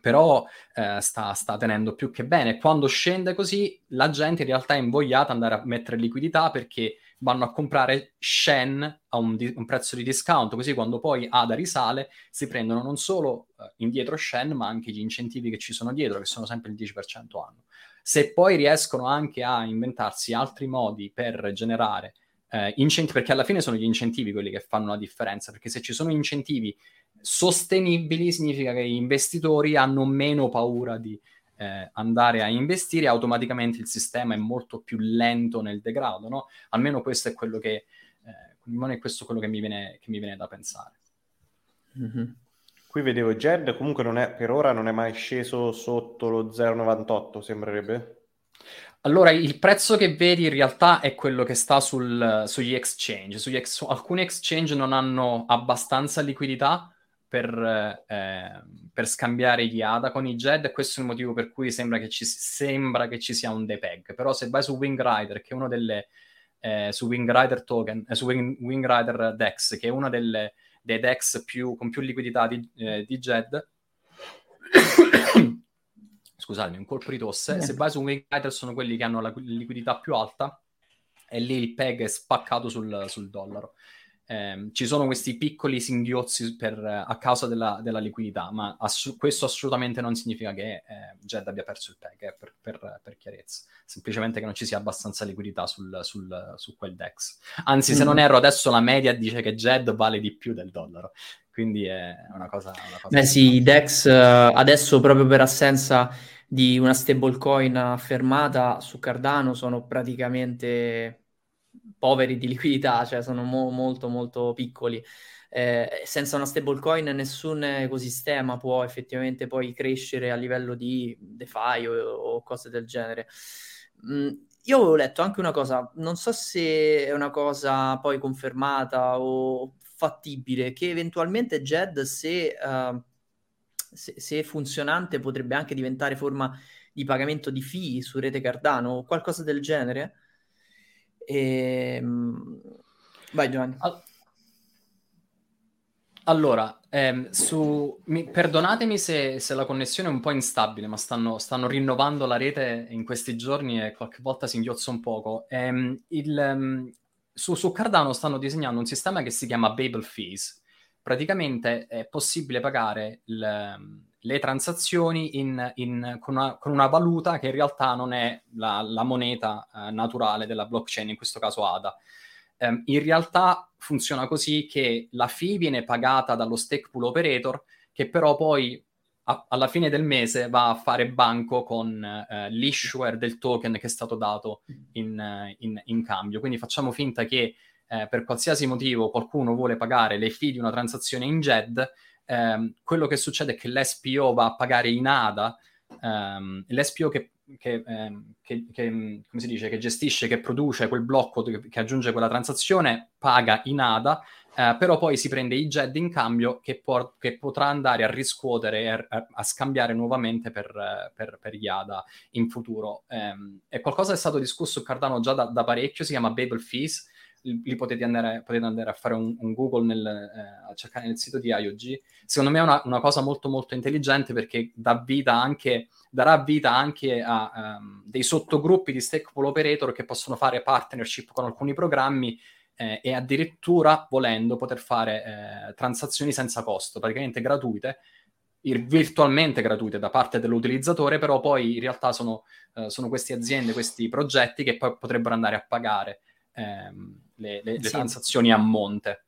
[SPEAKER 5] Però eh, sta, sta, tenendo più che bene. Quando scende così, la gente in realtà è invogliata ad andare a mettere liquidità perché vanno a comprare Shen a un, di- un, prezzo di discount, così quando poi ADA risale si prendono non solo uh, indietro Shen, ma anche gli incentivi che ci sono dietro, che sono sempre il 10% anno. Se poi riescono anche a inventarsi altri modi per generare uh, incentivi, perché alla fine sono gli incentivi quelli che fanno la differenza, perché se ci sono incentivi sostenibili significa che gli investitori hanno meno paura di eh, andare a investire, automaticamente il sistema è molto più lento nel degrado, no? Almeno questo è quello che, eh, questo quello che mi, viene, che mi viene da pensare.
[SPEAKER 10] Mm-hmm. Qui vedevo Jed, comunque non è, per ora non è mai sceso sotto lo 0,98, sembrerebbe.
[SPEAKER 5] Allora, il prezzo che vedi in realtà è quello che sta sul, sugli exchange. Sugli ex, alcuni exchange non hanno abbastanza liquidità per, eh, per, scambiare gli ADA con i JED e questo è il motivo per cui sembra che ci, sembra che ci sia un depeg. Però se vai su Wing Rider, che è uno delle... Eh, su Wing Rider Token, eh, su Wing, Wing, Rider Dex, che è uno delle, dei DEX più, con più liquidità di, eh, di JED, scusatemi, un colpo di tosse, se vai su Wing Rider sono quelli che hanno la liquidità più alta e lì il PEG è spaccato sul, sul dollaro. Eh, ci sono questi piccoli singhiozzi per, a causa della, della liquidità, ma ass- questo assolutamente non significa che eh, Jed abbia perso il PEG, eh, per, per, per, chiarezza, semplicemente che non ci sia abbastanza liquidità sul, sul, su quel DEX. Anzi, se non mm. erro, adesso la media dice che Jed vale di più del dollaro, quindi è una cosa... Una cosa
[SPEAKER 4] Beh sì, i DEX uh, adesso proprio per assenza di una stablecoin affermata su Cardano sono praticamente poveri di liquidità, cioè sono mo- molto molto piccoli. Eh, senza una stablecoin nessun ecosistema può effettivamente poi crescere a livello di DeFi o, o cose del genere. Mm, io avevo letto anche una cosa, non so se è una cosa poi confermata o fattibile, che eventualmente JED, se, uh, se, se funzionante, potrebbe anche diventare forma di pagamento di fee su rete Cardano o qualcosa del genere. E... Ehm, vai Giovanni.
[SPEAKER 5] Allora, ehm, su... Mi... perdonatemi se, se, la connessione è un po' instabile, ma stanno, stanno, rinnovando la rete in questi giorni e qualche volta si inghiozza un poco. Ehm, il, um, su, su, Cardano stanno disegnando un sistema che si chiama Babel Fees. Praticamente è possibile pagare il, le transazioni in, in, con, una, con, una, valuta che in realtà non è la, la moneta eh, naturale della blockchain, in questo caso ADA. Um, in realtà funziona così che la fee viene pagata dallo stake pool operator, che però poi a, alla fine del mese va a fare banco con uh, l'issuer del token che è stato dato in, in, in cambio. Quindi facciamo finta che uh, per qualsiasi motivo qualcuno vuole pagare le fee di una transazione in JED, ehm, quello che succede è che l'SPO va a pagare in ADA, ehm, l'SPO che, che, ehm, che, che, dice, che gestisce, che produce quel blocco che, che aggiunge quella transazione, paga in ADA, eh, però poi si prende i JED in cambio che, por- che potrà andare a riscuotere a, a scambiare nuovamente per, per, per IADA in futuro. Um, è qualcosa che è stato discusso su Cardano già da, da parecchio, si chiama Babel Fees, lì potete andare, potete andare, a fare un, un Google nel, eh, a cercare nel sito di IOG. Secondo me è una, una, cosa molto molto intelligente perché dà vita anche, darà vita anche a um, dei sottogruppi di stakeholder operator che possono fare partnership con alcuni programmi eh, e addirittura volendo poter fare eh, transazioni senza costo, praticamente gratuite, virtualmente gratuite da parte dell'utilizzatore, però poi in realtà sono, eh, sono queste aziende, questi progetti che poi potrebbero andare a pagare ehm, le, le, le sì. transazioni a monte.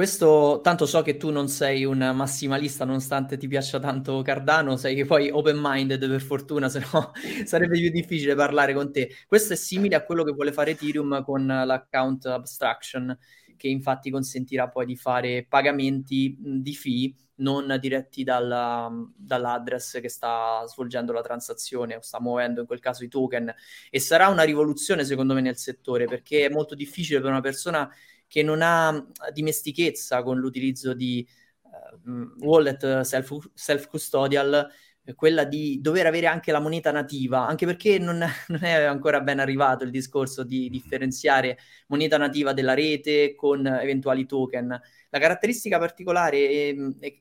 [SPEAKER 4] Questo, tanto so che tu non sei un massimalista, nonostante ti piaccia tanto Cardano, sei che poi open-minded per fortuna, se no sarebbe più difficile parlare con te. Questo è simile a quello che vuole fare Ethereum con l'account abstraction, che infatti consentirà poi di fare pagamenti di fee non diretti dalla, dall'address che sta svolgendo la transazione o sta muovendo in quel caso i token e sarà una rivoluzione secondo me nel settore perché è molto difficile per una persona che non ha dimestichezza con l'utilizzo di uh, wallet self, self-custodial, quella di dover avere anche la moneta nativa, anche perché non, non, è ancora ben arrivato il discorso di differenziare moneta nativa della rete con eventuali token. La caratteristica particolare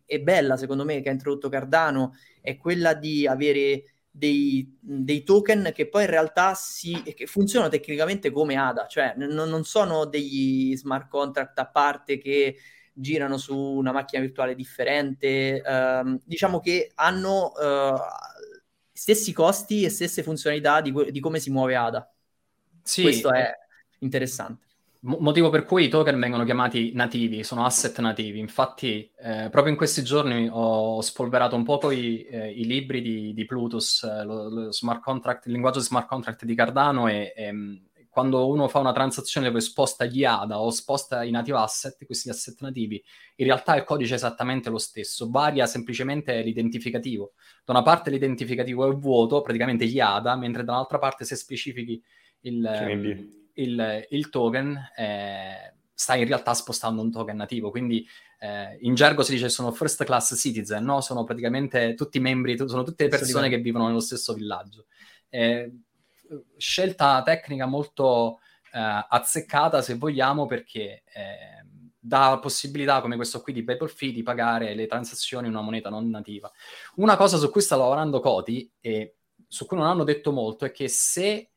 [SPEAKER 4] e bella, secondo me, che ha introdotto Cardano è quella di avere dei, dei, token che poi in realtà si, che funzionano tecnicamente come ADA, cioè n- non sono degli smart contract a parte che girano su una macchina virtuale differente, uh, diciamo che hanno uh, stessi costi e stesse funzionalità di, di come si muove ADA. Sì, Questo è interessante
[SPEAKER 5] motivo per cui i token vengono chiamati nativi, sono asset nativi. Infatti, eh, proprio in questi giorni ho spolverato un po' i, eh, i libri di, di Plutus, eh, lo, lo smart contract, il linguaggio smart contract di Cardano e, e mm, quando uno fa una transazione dove sposta gli ADA o sposta i native asset, questi asset nativi, in realtà il codice è esattamente lo stesso, varia semplicemente l'identificativo. Da una parte l'identificativo è vuoto, praticamente gli ADA, mentre dall'altra parte se specifichi il, il, il token eh, sta in realtà spostando un token nativo, quindi eh, in gergo si dice sono first class citizen, no? sono praticamente tutti membri, sono tutte le persone che vivono nello stesso villaggio. Eh, scelta tecnica molto eh, azzeccata, se vogliamo, perché eh, dà la possibilità, come questo qui di PayPal Fee, di pagare le transazioni in una moneta non nativa. Una cosa su cui sta lavorando Coti e su cui non hanno detto molto è che se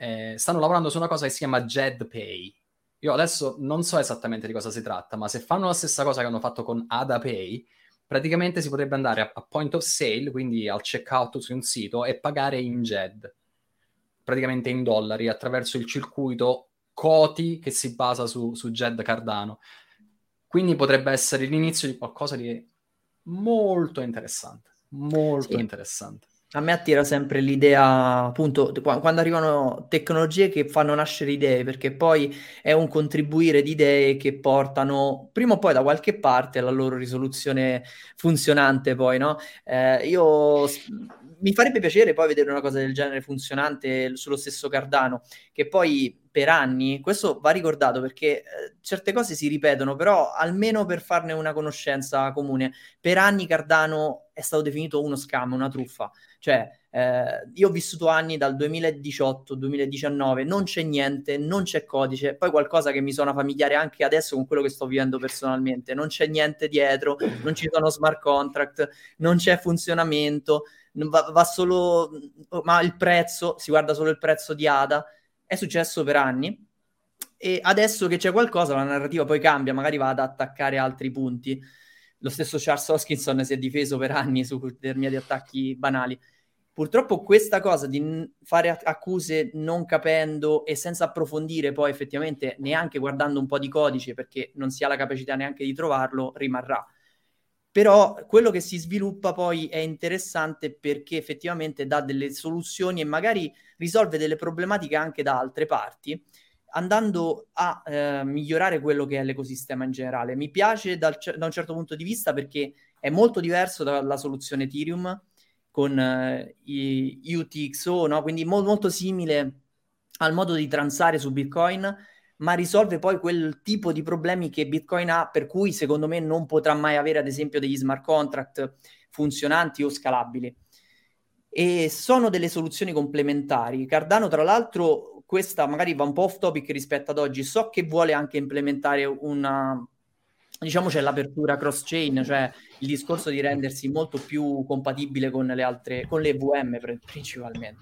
[SPEAKER 5] eh, stanno lavorando su una cosa che si chiama Jed Pay. Io adesso non so esattamente di cosa si tratta, ma se fanno la stessa cosa che hanno fatto con Ada Pay, praticamente si potrebbe andare a, a point of sale, quindi al checkout su un sito, e pagare in JED, praticamente in dollari, attraverso il circuito Coti che si basa su, su JED Cardano. Quindi potrebbe essere l'inizio di qualcosa di molto interessante, molto sì. interessante.
[SPEAKER 4] A me attira sempre l'idea, appunto, quando arrivano tecnologie che fanno nascere idee, perché poi è un contribuire di idee che portano prima o poi da qualche parte alla loro risoluzione funzionante, poi, no? Eh, io mi farebbe piacere poi vedere una cosa del genere funzionante sullo stesso Cardano, che poi per anni, questo va ricordato perché eh, certe cose si ripetono, però almeno per farne una conoscenza comune, per anni Cardano è stato definito uno scam, una truffa. Cioè, eh, io ho vissuto anni dal 2018-2019, non c'è niente, non c'è codice, poi qualcosa che mi suona familiare anche adesso con quello che sto vivendo personalmente, non c'è niente dietro, non ci sono smart contract, non c'è funzionamento, va, va solo, ma il prezzo, si guarda solo il prezzo di ADA, è successo per anni. E adesso che c'è qualcosa, la narrativa poi cambia, magari va ad attaccare altri punti. Lo stesso Charles Hoskinson si è difeso per anni su determinati attacchi banali. Purtroppo questa cosa di fare accuse non capendo e senza approfondire poi effettivamente neanche guardando un po' di codice perché non si ha la capacità neanche di trovarlo, rimarrà. Però quello che si sviluppa poi è interessante perché effettivamente dà delle soluzioni e magari risolve delle problematiche anche da altre parti andando a eh, migliorare quello che è l'ecosistema in generale. Mi piace dal, da un certo punto di vista perché è molto diverso dalla soluzione Ethereum con eh, i UTXO, no? quindi mo- molto simile al modo di transare su Bitcoin, ma risolve poi quel tipo di problemi che Bitcoin ha, per cui secondo me non potrà mai avere ad esempio degli smart contract funzionanti o scalabili. E sono delle soluzioni complementari. Cardano, tra l'altro, questa magari va un po' off topic rispetto ad oggi, so che vuole anche implementare una, diciamo c'è l'apertura cross chain, cioè il discorso di rendersi molto più compatibile con le altre, con le VM principalmente.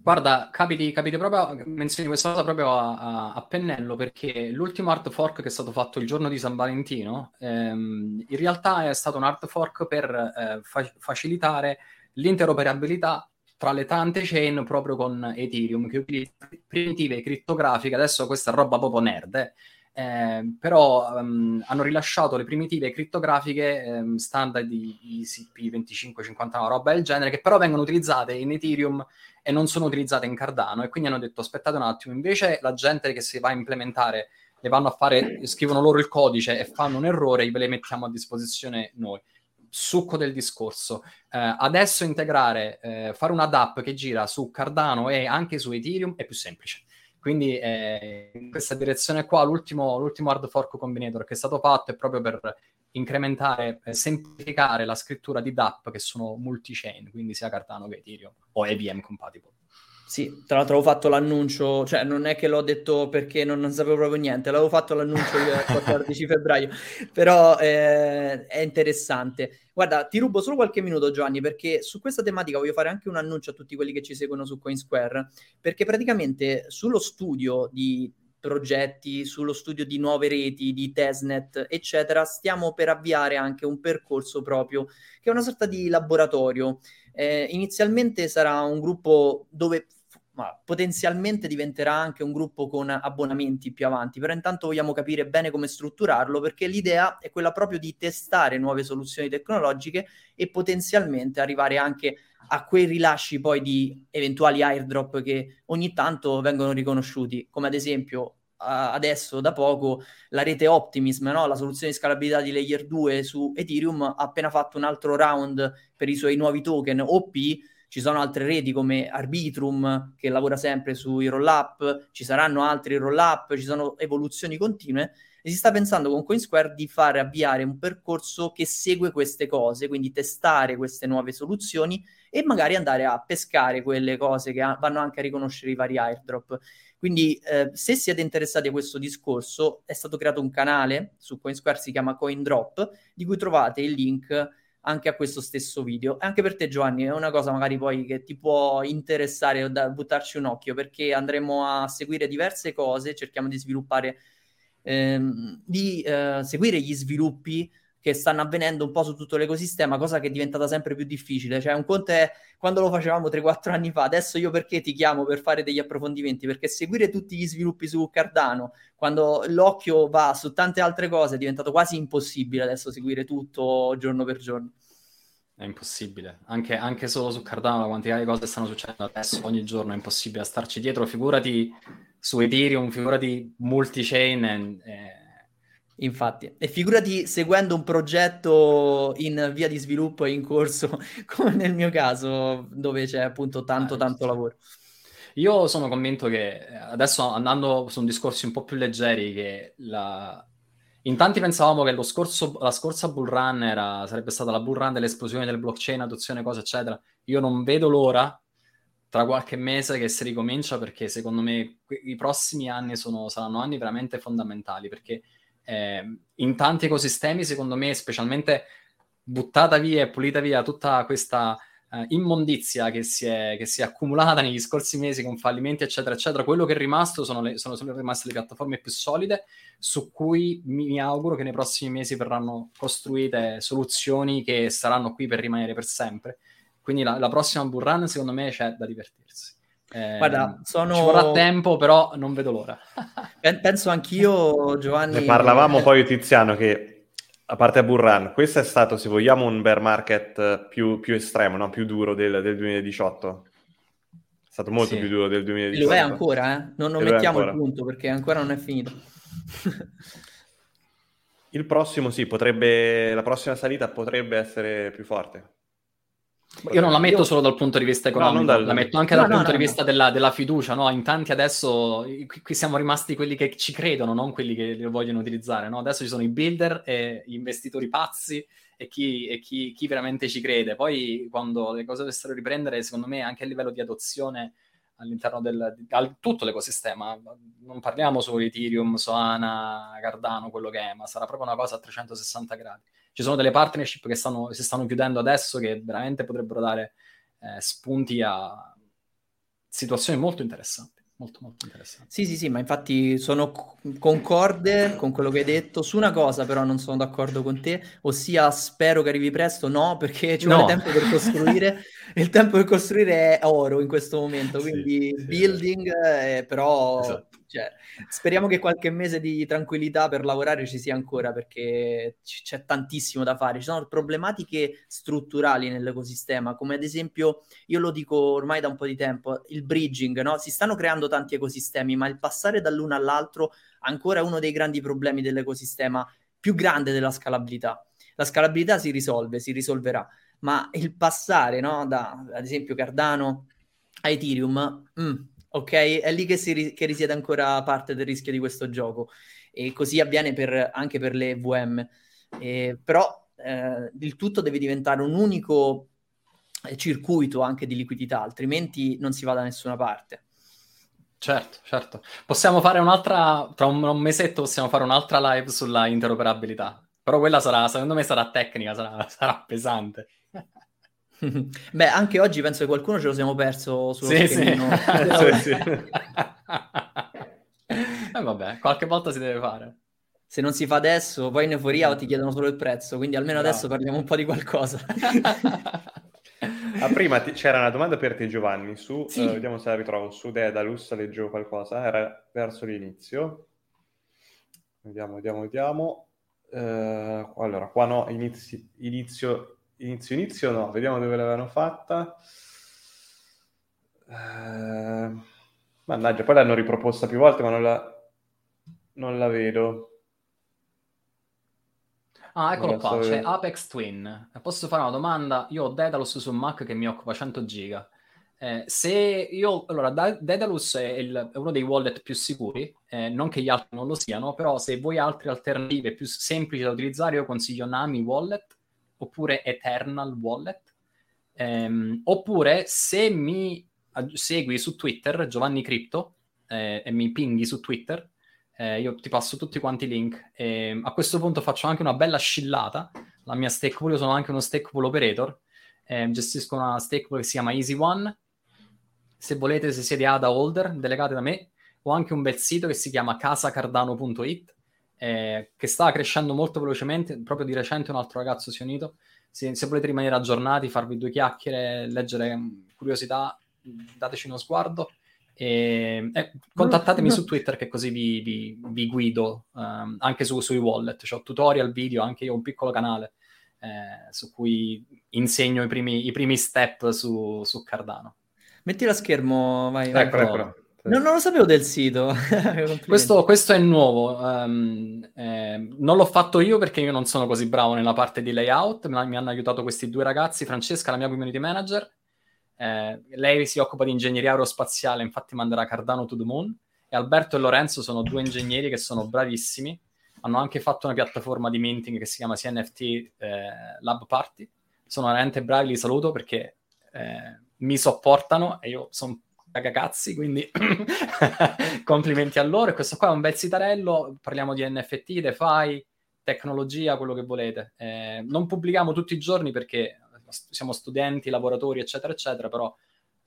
[SPEAKER 5] Guarda, capiti, capiti proprio, menzioni questa cosa proprio a, a, a, pennello perché l'ultimo hard fork che è stato fatto il giorno di San Valentino ehm, in realtà è stato un hard fork per eh, fa- facilitare l'interoperabilità tra le tante chain proprio con Ethereum che utilizza primitive criptografiche, adesso questa è roba proprio nerd, eh eh, però um, hanno rilasciato le primitive crittografiche um, standard di ICP2550, una roba del genere, che però vengono utilizzate in Ethereum e non sono utilizzate in Cardano. E quindi hanno detto: aspettate un attimo, invece la gente che si va a implementare le vanno a fare, scrivono loro il codice e fanno un errore, ve le mettiamo a disposizione noi. Succo del discorso. Eh, adesso integrare, eh, fare una DApp che gira su Cardano e anche su Ethereum è più semplice quindi eh, in questa direzione qua l'ultimo, l'ultimo hard fork combinator che è stato fatto è proprio per incrementare, eh, semplificare la scrittura di DApp che sono multi-chain, quindi sia Cardano che Ethereum o EVM compatible.
[SPEAKER 4] Sì, tra l'altro avevo fatto l'annuncio, cioè non è che l'ho detto perché non, non sapevo proprio niente, l'avevo fatto l'annuncio il 14 febbraio, però eh, è interessante. Guarda, ti rubo solo qualche minuto Giovanni, perché su questa tematica voglio fare anche un annuncio a tutti quelli che ci seguono su Coinsquare, perché praticamente sullo studio di progetti, sullo studio di nuove reti, di testnet, eccetera, stiamo per avviare anche un percorso proprio che è una sorta di laboratorio. Eh, inizialmente sarà un gruppo dove ma potenzialmente diventerà anche un gruppo con abbonamenti più avanti, però intanto vogliamo capire bene come strutturarlo perché l'idea è quella proprio di testare nuove soluzioni tecnologiche e potenzialmente arrivare anche a quei rilasci poi di eventuali airdrop che ogni tanto vengono riconosciuti, come ad esempio adesso da poco la rete Optimism, no? la soluzione di scalabilità di layer 2 su Ethereum ha appena fatto un altro round per i suoi nuovi token OP ci sono altre reti come Arbitrum che lavora sempre sui roll-up, ci saranno altri roll-up, ci sono evoluzioni continue e si sta pensando con CoinSquare di fare avviare un percorso che segue queste cose, quindi testare queste nuove soluzioni e magari andare a pescare quelle cose che vanno anche a riconoscere i vari airdrop. Quindi eh, se siete interessati a questo discorso, è stato creato un canale su CoinSquare, si chiama CoinDrop, di cui trovate il link anche a questo stesso video. Anche per te, Giovanni, è una cosa magari poi che ti può interessare o da buttarci un occhio, perché andremo a seguire diverse cose, cerchiamo di sviluppare, ehm, di eh, seguire gli sviluppi che stanno avvenendo un po' su tutto l'ecosistema, cosa che è diventata sempre più difficile. Cioè, un conto è quando lo facevamo 3-4 anni fa, adesso io perché ti chiamo per fare degli approfondimenti? Perché seguire tutti gli sviluppi su Cardano, quando l'occhio va su tante altre cose, è diventato quasi impossibile adesso seguire tutto giorno per giorno.
[SPEAKER 5] È impossibile, anche, anche solo su Cardano la quantità di cose stanno succedendo adesso, ogni giorno è impossibile starci dietro, figurati su Ethereum, figurati multi-chain. Eh,
[SPEAKER 4] Infatti, e figurati seguendo un progetto in via di sviluppo e in corso, come nel mio caso, dove c'è appunto tanto, ah, tanto lavoro.
[SPEAKER 5] Io sono convinto che adesso andando su discorsi un po' più leggeri, che la... in tanti pensavamo che scorso, la scorsa bull run era, sarebbe stata la bull run dell'esplosione del blockchain, adozione, cose eccetera. Io non vedo l'ora tra qualche mese che si ricomincia perché secondo me i prossimi anni sono, saranno anni veramente fondamentali perché eh, in tanti ecosistemi, secondo me, specialmente buttata via e pulita via tutta questa uh, immondizia che si, è, che si, è, accumulata negli scorsi mesi con fallimenti, eccetera, eccetera. Quello che è rimasto sono, le, sono, sono rimaste le piattaforme più solide su cui mi, auguro che nei prossimi mesi verranno costruite soluzioni che saranno qui per rimanere per sempre. Quindi la, la prossima bull run, secondo me, c'è da divertirsi. Eh, Guarda, sono... Ci vorrà tempo, però non vedo l'ora.
[SPEAKER 4] Penso anch'io, Giovanni.
[SPEAKER 10] Ne parlavamo poi, Tiziano, che a parte a Burran, questo è stato, se vogliamo, un bear market più, più estremo, no? più duro del, del, 2018. È stato molto sì. più duro del 2018.
[SPEAKER 4] Lo è ancora, eh? Non, non mettiamo il punto perché ancora non è finito.
[SPEAKER 10] il prossimo, sì, potrebbe, la prossima salita potrebbe essere più forte.
[SPEAKER 5] Io non la metto solo dal punto di vista economico,
[SPEAKER 10] dal-
[SPEAKER 5] la metto anche
[SPEAKER 4] No,
[SPEAKER 5] dal
[SPEAKER 4] no,
[SPEAKER 5] punto
[SPEAKER 4] no,
[SPEAKER 5] di
[SPEAKER 4] no.
[SPEAKER 5] vista della, della fiducia, no? In tanti adesso, qui, qui siamo rimasti quelli che ci credono, non quelli che lo vogliono utilizzare, no? Adesso ci sono i builder e gli investitori pazzi e chi, e chi- chi veramente ci crede. Poi quando le cose dovessero riprendere, secondo me anche a livello di adozione all'interno del di- al- tutto l'ecosistema, non parliamo solo di Ethereum, Solana, Cardano, quello che è, ma sarà proprio una cosa a 360 gradi. Ci sono delle partnership che stanno- si stanno chiudendo adesso che veramente potrebbero dare eh, spunti a situazioni molto interessanti. Molto, molto interessanti.
[SPEAKER 4] Sì, sì, sì, ma infatti sono co- concorde con quello che hai detto. Su una cosa però non sono d'accordo con te, ossia spero che arrivi presto, no, perché ci vuole
[SPEAKER 5] No.
[SPEAKER 4] tempo per costruire. Il tempo per costruire è oro in questo momento,
[SPEAKER 10] Sì,
[SPEAKER 4] quindi
[SPEAKER 10] sì,
[SPEAKER 4] building, eh, però
[SPEAKER 5] Esatto.
[SPEAKER 4] Cioè, speriamo che qualche mese di tranquillità per lavorare ci sia ancora, perché c- c'è tantissimo da fare. Ci sono problematiche strutturali nell'ecosistema, come ad esempio io lo dico ormai da un po' di tempo, il bridging, no? Si stanno creando tanti ecosistemi, ma il passare dall'uno all'altro ancora è uno dei grandi problemi dell'ecosistema, più grande della scalabilità. La scalabilità si risolve, si risolverà, ma il passare, no? Da, ad esempio, Cardano a Ethereum, mm, ok? È lì che, si che risiede ancora parte del rischio di questo gioco. E così avviene per- anche per le VM. Eh, però eh, il tutto deve diventare un unico eh, circuito anche di liquidità, altrimenti non si va da nessuna parte.
[SPEAKER 5] Certo, certo. Possiamo fare un'altra, tra un, un mesetto possiamo fare un'altra live sulla interoperabilità. Però quella sarà, secondo me sarà tecnica, sarà, sarà pesante.
[SPEAKER 4] Beh, anche oggi penso che qualcuno ce lo siamo perso sullo
[SPEAKER 5] Sì,
[SPEAKER 4] schermino.
[SPEAKER 10] Sì, sì.
[SPEAKER 5] Eh, vabbè, qualche volta si deve fare.
[SPEAKER 4] Se non si fa adesso, poi in euforia ti chiedono solo il prezzo, quindi almeno
[SPEAKER 5] Bravo.
[SPEAKER 4] adesso parliamo un po' di qualcosa.
[SPEAKER 10] Ah, prima ti- c'era una domanda per te, Giovanni, su,
[SPEAKER 4] Sì.
[SPEAKER 10] eh, vediamo se la ritrovo, su Dedalus leggevo qualcosa, era verso l'inizio. Vediamo, vediamo, vediamo. Eh, allora, qua no, inizi- inizio, inizio, inizio no, vediamo dove l'avevano fatta. Eh, mannaggia, poi l'hanno riproposta più volte, ma non la, non la vedo.
[SPEAKER 5] Ah, eccolo qua, c'è
[SPEAKER 10] vedere.
[SPEAKER 5] Apex Twin. Posso fare una domanda? Io ho Daedalus su un Mac che mi occupa 100 giga. Eh, se io, allora, Da- Daedalus è, il- è uno dei wallet più sicuri, eh, non che gli altri non lo siano, però se vuoi altre alternative più semplici da utilizzare, io consiglio Nami Wallet oppure Eternal Wallet. Ehm, oppure se mi segui su Twitter, Giovanni Crypto, eh, e mi pinghi su Twitter, eh, io ti passo tutti quanti i link. E a questo punto faccio anche una bella scillata. La mia stake pool, io sono anche uno stake pool operator. Eh, gestisco una stake pool che si chiama Easy One. Se volete, se siete ADA holder, delegate da me. Ho anche un bel sito che si chiama casacardano.it, eh, che sta crescendo molto velocemente. Proprio di recente un altro ragazzo si è unito. Se, se volete rimanere aggiornati, farvi due chiacchiere, leggere mm, curiosità, dateci uno sguardo. E, eh, contattatemi
[SPEAKER 4] No, no.
[SPEAKER 5] su Twitter che così vi, vi- vi guido ehm, anche su- sui wallet. C'ho tutorial, video, anche io ho un piccolo canale eh, su cui insegno i primi, i primi step su, su Cardano.
[SPEAKER 4] Metti la schermo, vai. vai.
[SPEAKER 10] Eccolo, eccolo.
[SPEAKER 4] No, non lo sapevo del sito.
[SPEAKER 5] Questo, questo è nuovo, ehm, ehm, non l'ho fatto io perché io non sono così bravo nella parte di layout, mi hanno aiutato questi due ragazzi, Francesca, la mia community manager, eh, lei si occupa di ingegneria aerospaziale, infatti manderà Cardano to the Moon, e Alberto e Lorenzo sono due ingegneri che sono bravissimi, hanno anche fatto una piattaforma di minting che si chiama CNFT eh, Lab Party, sono veramente bravi, li saluto perché eh, mi sopportano e io sono cagacazzi, quindi complimenti a loro. E questo qua è un bel sitarello, parliamo di NFT, DeFi, tecnologia, quello che volete. Eh, non pubblichiamo tutti i giorni perché siamo studenti, lavoratori, eccetera, eccetera, però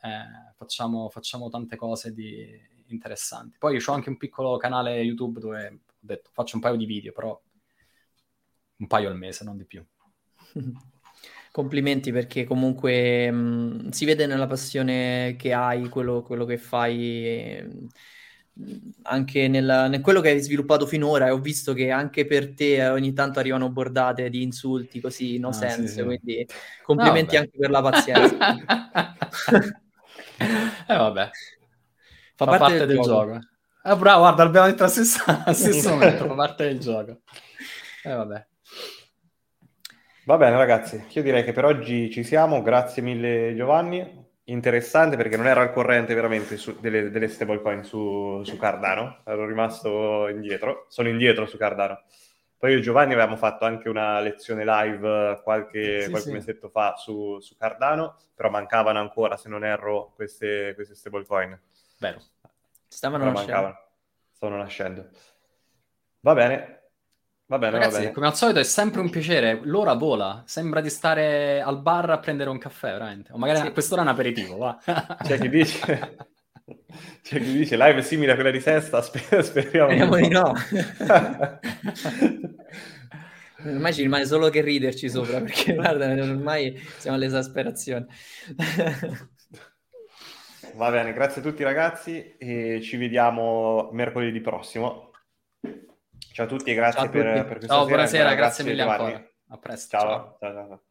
[SPEAKER 5] eh, facciamo, facciamo tante cose di interessanti. Poi ho anche un piccolo canale YouTube dove ho detto faccio un paio di video, però un paio al mese, non di più.
[SPEAKER 4] Complimenti perché comunque mh, si vede nella passione che hai, quello, quello che fai, e, mh, anche nel, nel quello che hai sviluppato finora. E ho visto che anche per te eh, ogni tanto arrivano bordate di insulti così, no
[SPEAKER 5] Ah, sì,
[SPEAKER 4] sense,
[SPEAKER 5] sì.
[SPEAKER 4] quindi complimenti
[SPEAKER 5] Ah, vabbè.
[SPEAKER 4] anche per la pazienza.
[SPEAKER 5] eh vabbè,
[SPEAKER 4] Fa
[SPEAKER 5] fa
[SPEAKER 4] parte del gioco.
[SPEAKER 5] Eh, bravo, guarda, abbiamo detto allo stesso, stesso momento, fa parte del gioco. Eh vabbè.
[SPEAKER 3] Va bene ragazzi, io direi che per oggi ci siamo, grazie mille Giovanni, interessante perché non ero al corrente veramente su, delle, delle stablecoin su, su Cardano, ero rimasto indietro, sono indietro su Cardano. Poi io e Giovanni avevamo fatto anche una lezione live qualche,
[SPEAKER 4] Sì,
[SPEAKER 3] qualche
[SPEAKER 4] sì.
[SPEAKER 3] mesetto fa su, su Cardano, però mancavano ancora, se non erro, queste, queste stablecoin.
[SPEAKER 5] Vero.
[SPEAKER 4] Stavano
[SPEAKER 3] Però
[SPEAKER 4] nascendo.
[SPEAKER 3] mancavano, stavano nascendo. Va bene, va bene, va
[SPEAKER 5] Ragazzi,
[SPEAKER 3] bene.
[SPEAKER 5] come al solito è sempre un piacere, l'ora vola, sembra di stare al bar a prendere un caffè, veramente. O magari
[SPEAKER 4] Sì.
[SPEAKER 5] a quest'ora è un aperitivo, va.
[SPEAKER 3] C'è chi dice, c'è chi dice live simile a quella di sesta, sper- speriamo,
[SPEAKER 4] Speriamo di no.
[SPEAKER 3] no.
[SPEAKER 4] Ormai ci rimane solo che riderci sopra, perché guarda, ormai siamo all'esasperazione.
[SPEAKER 3] Va bene, grazie a tutti ragazzi e ci vediamo mercoledì prossimo. Ciao a tutti grazie
[SPEAKER 4] a
[SPEAKER 3] per,
[SPEAKER 4] tutti.
[SPEAKER 3] per questa
[SPEAKER 5] Ciao,
[SPEAKER 3] sera.
[SPEAKER 5] buonasera,
[SPEAKER 3] Ancora
[SPEAKER 5] grazie mille ancora. A presto. Ciao.
[SPEAKER 3] ciao, ciao. ciao.